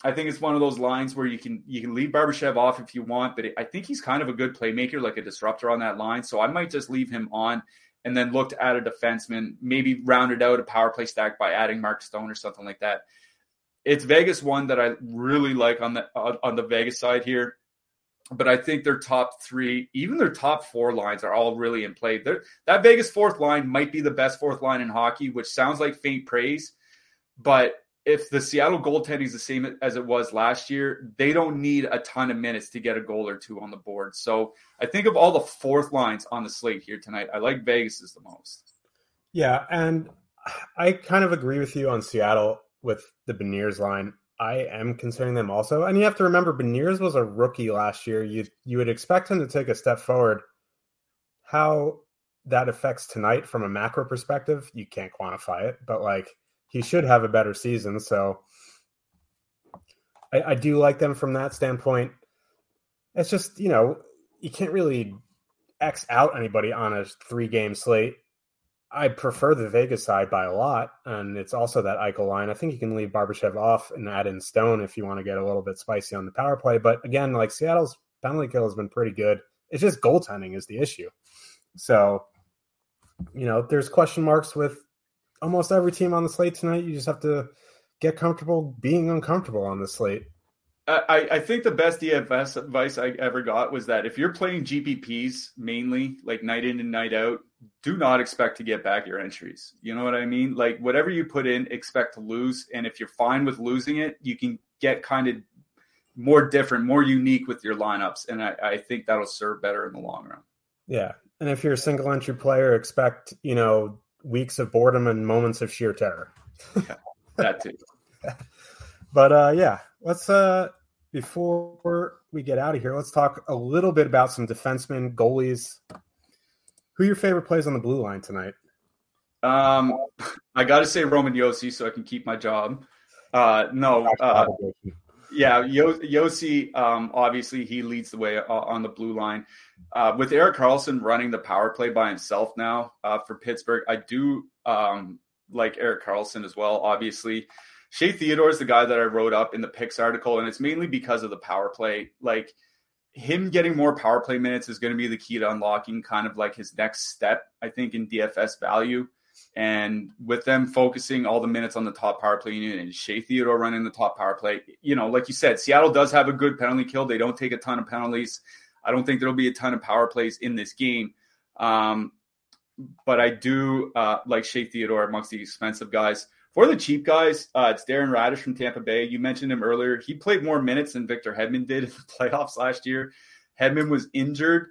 I think it's one of those lines where you can you can leave Barbashev off if you want, but I think he's kind of a good playmaker, like a disruptor on that line. So I might just leave him on and then look to add a defenseman, maybe rounded out a power play stack by adding Mark Stone or something like that. It's Vegas one that I really like on the on the Vegas side here but I think their top three, even their top four lines are all really in play. They're, that Vegas fourth line might be the best fourth line in hockey, which sounds like faint praise. But if the Seattle goaltending is the same as it was last year, they don't need a ton of minutes to get a goal or two on the board. So I think of all the fourth lines on the slate here tonight, I like Vegas is the most. Yeah, and I kind of agree with you on Seattle with the Beniers line. I am considering them also. And you have to remember Beniers was a rookie last year. You you would expect him to take a step forward. How that affects tonight from a macro perspective, you can't quantify it, but like he should have a better season. So I, I do like them from that standpoint. It's just, you know, you can't really X out anybody on a three game slate. I prefer the Vegas side by a lot, and it's also that Eichel line. I think you can leave Barbashev off and add in Stone if you want to get a little bit spicy on the power play. But again, like Seattle's penalty kill has been pretty good. It's just goaltending is the issue. So, you know, there's question marks with almost every team on the slate tonight. You just have to get comfortable being uncomfortable on the slate. I, I think the best DFS advice I ever got was that if you're playing GPPs mainly, like night in and night out, do not expect to get back your entries. You know what I mean? Like whatever you put in, expect to lose. And if you're fine with losing it, you can get kind of more different, more unique with your lineups. And I, I think that'll serve better in the long run. Yeah. And if you're a single entry player, expect, you know, weeks of boredom and moments of sheer terror. yeah, that too. but uh yeah, let's uh before we get out of here, let's talk a little bit about some defensemen, goalies. Who your favorite plays on the blue line tonight? Um, I got to say Roman Josi so I can keep my job. Uh, no, uh, yeah, Josi. Um, obviously, he leads the way uh, on the blue line. Uh, with Erik Karlsson running the power play by himself now uh, for Pittsburgh, I do um, like Erik Karlsson as well. Obviously, Shea Theodore is the guy that I wrote up in the picks article, and it's mainly because of the power play. Like him getting more power play minutes is going to be the key to unlocking kind of like his next step, I think, in DFS value. And with them focusing all the minutes on the top power play unit and Shea Theodore running the top power play, you know, like you said, Seattle does have a good penalty kill. They don't take a ton of penalties. I don't think there'll be a ton of power plays in this game. Um, but I do uh, like Shea Theodore amongst the expensive guys. For the cheap guys, uh, it's Darren Raddysh from Tampa Bay. You mentioned him earlier. He played more minutes than Victor Hedman did in the playoffs last year. Hedman was injured,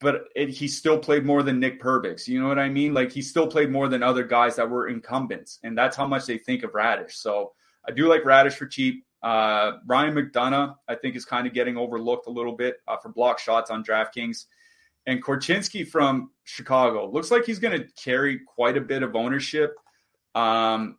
but it, he still played more than Nick Perbix. You know what I mean? Like he still played more than other guys that were incumbents, and that's how much they think of Raddysh. So I do like Raddysh for cheap. Uh, Ryan McDonagh, I think, is kind of getting overlooked a little bit uh, for block shots on DraftKings. And Korchinski from Chicago looks like he's going to carry quite a bit of ownership. Um,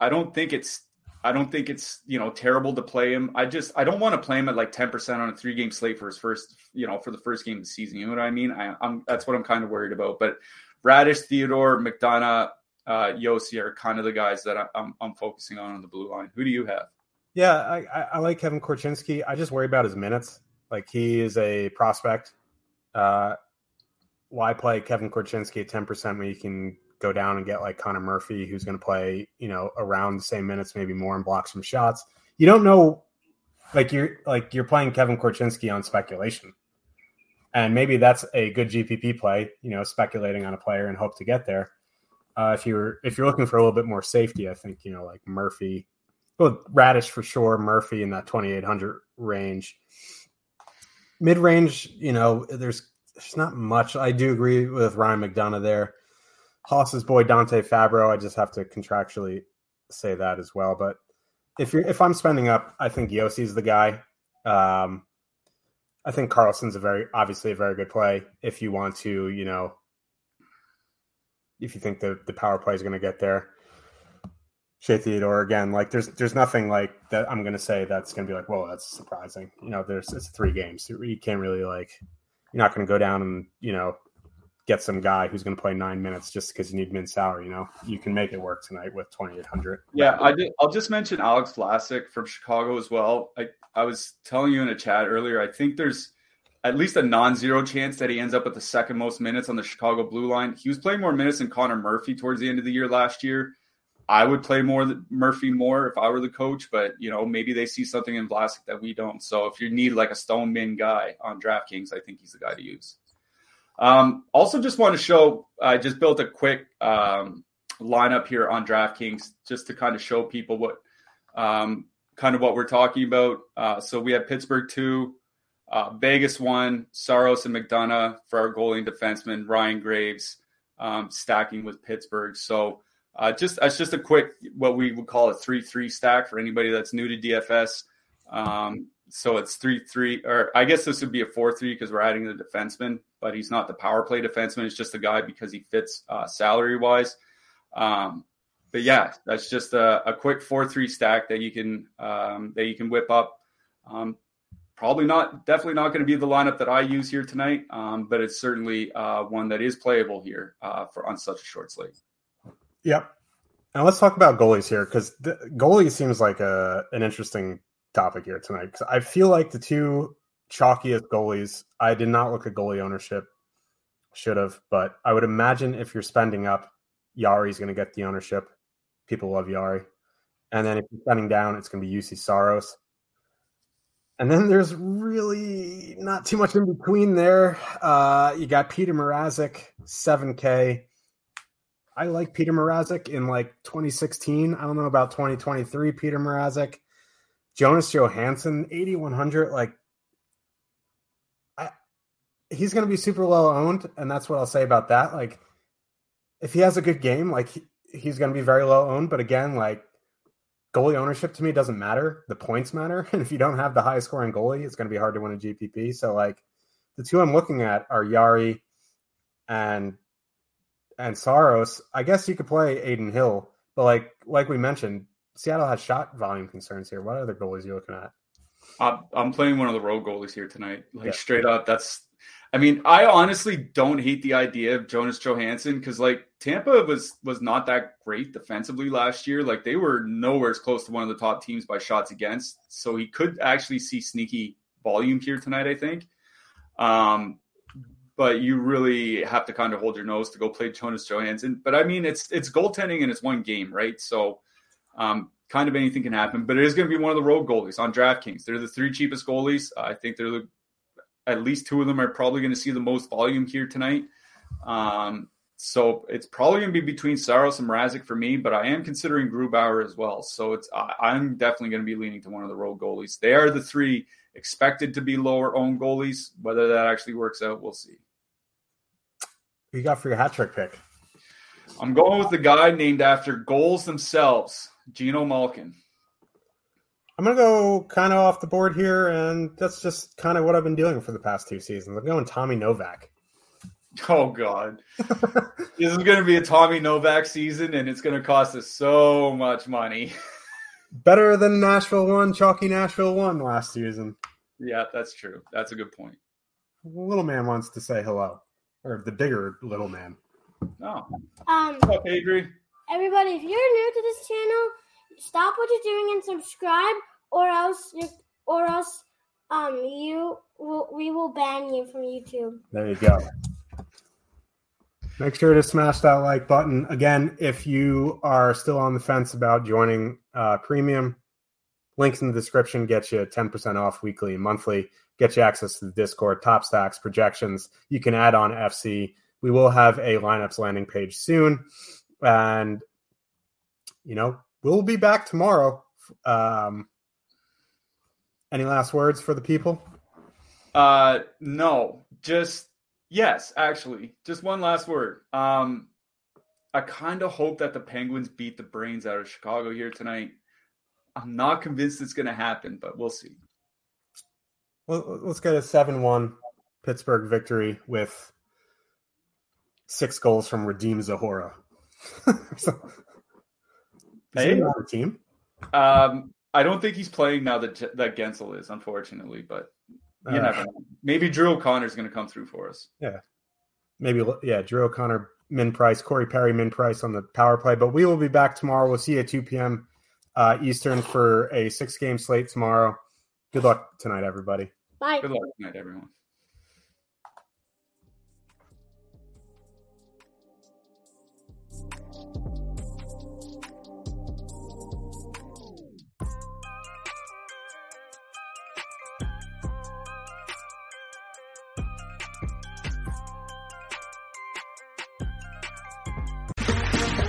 I don't think it's I don't think it's you know terrible to play him. I just I don't want to play him at like ten percent on a three game slate for his first you know for the first game of the season. You know what I mean? I, am that's what I'm kind of worried about. But Raddysh, Theodore, McDonagh, uh, Josi are kind of the guys that I, I'm I'm focusing on on the blue line. Who do you have? Yeah, I, I like Kevin Korchinski. I just worry about his minutes. Like he is a prospect. Uh, why play Kevin Korchinski at ten percent when you can go down and get like Connor Murphy, who's going to play, you know, around the same minutes, maybe more, and block some shots. You don't know, like you're like you're playing Kevin Korchinski on speculation, and maybe that's a good GPP play. You know, speculating on a player and hope to get there. Uh, if you're if you're looking for a little bit more safety, I think you know like Murphy, well Raddysh for sure, Murphy in that 2800 range. Mid range, you know, there's there's not much. I do agree with Ryan McDonagh there. Haas's boy Dante Fabbro. I just have to contractually say that as well. But if you're if I'm spending up, I think Josi's the guy. Um, I think Karlsson's a very obviously a very good play if you want to, you know, if you think the the power play is going to get there. Shea Theodore again, like there's there's nothing like that I'm going to say that's going to be like, whoa, that's surprising. You know, there's it's three games. You can't really like you're not going to go down and you know get some guy who's going to play nine minutes just because you need min salary. You know, you can make it work tonight with twenty eight hundred. Yeah, I did, I'll just mention Alex Vlasic from Chicago as well. I I was telling you in a chat earlier. I think there's at least a non-zero chance that he ends up with the second most minutes on the Chicago blue line. He was playing more minutes than Connor Murphy towards the end of the year last year. I would play more Murphy more if I were the coach, but you know maybe they see something in Vlasic that we don't. So if you need like a stone min guy on DraftKings, I think he's the guy to use. Um, also, just want to show I just built a quick um, lineup here on DraftKings just to kind of show people what um, kind of what we're talking about. Uh, so we have Pittsburgh two, uh, Vegas one, Saros and McDonagh for our goalie defenseman, Ryan Graves um, stacking with Pittsburgh. So uh, just that's just a quick what we would call a three three stack for anybody that's new to DFS. Um, so it's three three, or I guess this would be a four three because we're adding the defenseman, but he's not the power play defenseman. It's just a guy because he fits uh, salary wise. Um, but yeah, that's just a, a quick four three stack that you can um, that you can whip up. Um, probably not, definitely not going to be the lineup that I use here tonight, um, but it's certainly uh, one that is playable here uh, for on such a short slate. Yep. Now let's talk about goalies here because goalie seems like a an interesting topic here tonight because I feel like the two chalkiest goalies. I did not look at goalie ownership, should have, but I would imagine if you're spending up, Yari's going to get the ownership. People love Yari, and then if you're spending down, it's going to be Juuse Saros. And then there's really not too much in between there. Uh, you got Petr Mrazek, 7K. I like Petr Mrazek in like 2016. I don't know about 2023 Petr Mrazek. Jonas Johansson, 8,100. Like, I, he's going to be super low owned. And that's what I'll say about that. Like, if he has a good game, like, he, he's going to be very low owned. But again, like, goalie ownership to me doesn't matter. The points matter. And if you don't have the highest scoring goalie, it's going to be hard to win a GPP. So, like, the two I'm looking at are Yari and and Saros. I guess you could play Adin Hill, but like like we mentioned, Seattle has shot volume concerns here. What other goalies are you looking at? I'm playing one of the road goalies here tonight. Like yeah. straight up, that's. I mean, I honestly don't hate the idea of Jonas Johansson because like Tampa was was not that great defensively last year. Like they were nowhere as close to one of the top teams by shots against. So he could actually see sneaky volume here tonight. I think. Um, but you really have to kind of hold your nose to go play Jonas Johansson. But I mean, it's it's goaltending and it's one game, right? So um, kind of anything can happen. But it is going to be one of the road goalies on DraftKings. They're the three cheapest goalies. I think they're the at least two of them are probably going to see the most volume here tonight. Um, so it's probably going to be between Saros and Mrazek for me, but I am considering Grubauer as well. So it's I, am definitely going to be leaning to one of the road goalies. They are the three expected to be lower owned goalies. Whether that actually works out, we'll see. Who you got for your hat trick pick? I'm going with the guy named after goals themselves, Geno Malkin. I'm going to go kind of off the board here, and that's just kind of what I've been doing for the past two seasons. I'm going Tommy Novak. Oh, God. this is going to be a Tommy Novak season, and it's going to cost us so much money. Better than Nashville won, Chalky Nashville won last season. Yeah, that's true. That's a good point. Little man wants to say hello, or the bigger little man. Oh. Um, What's up, Adri? Everybody, if you're new to this channel, stop what you're doing and subscribe, or else or else um you we will ban you from YouTube. There you go. Make sure to smash that like button. Again, if you are still on the fence about joining uh, premium, links in the description get you 10% off weekly and monthly, get you access to the Discord, top stacks, projections. You can add on FC we will have a lineups landing page soon. And, you know, we'll be back tomorrow. Um, any last words for the people? Uh, no, just yes, actually, just one last word. Um, I kind of hope that the Penguins beat the brains out of Chicago here tonight. I'm not convinced it's going to happen, but we'll see. Well, let's get a 7 1 Pittsburgh victory with six goals from Radim Zohorna. so, hey, on the team? Um, I don't think he's playing now that that Guentzel is, unfortunately. But you uh, never know. Maybe Drew O'Connor is going to come through for us. Yeah, maybe. Yeah, Drew O'Connor, Min Price, Corey Perry, Min Price on the power play. But we will be back tomorrow. We'll see you at two p.m. Uh, Eastern for a six game slate tomorrow. Good luck tonight, everybody. Bye. Good luck tonight, everyone.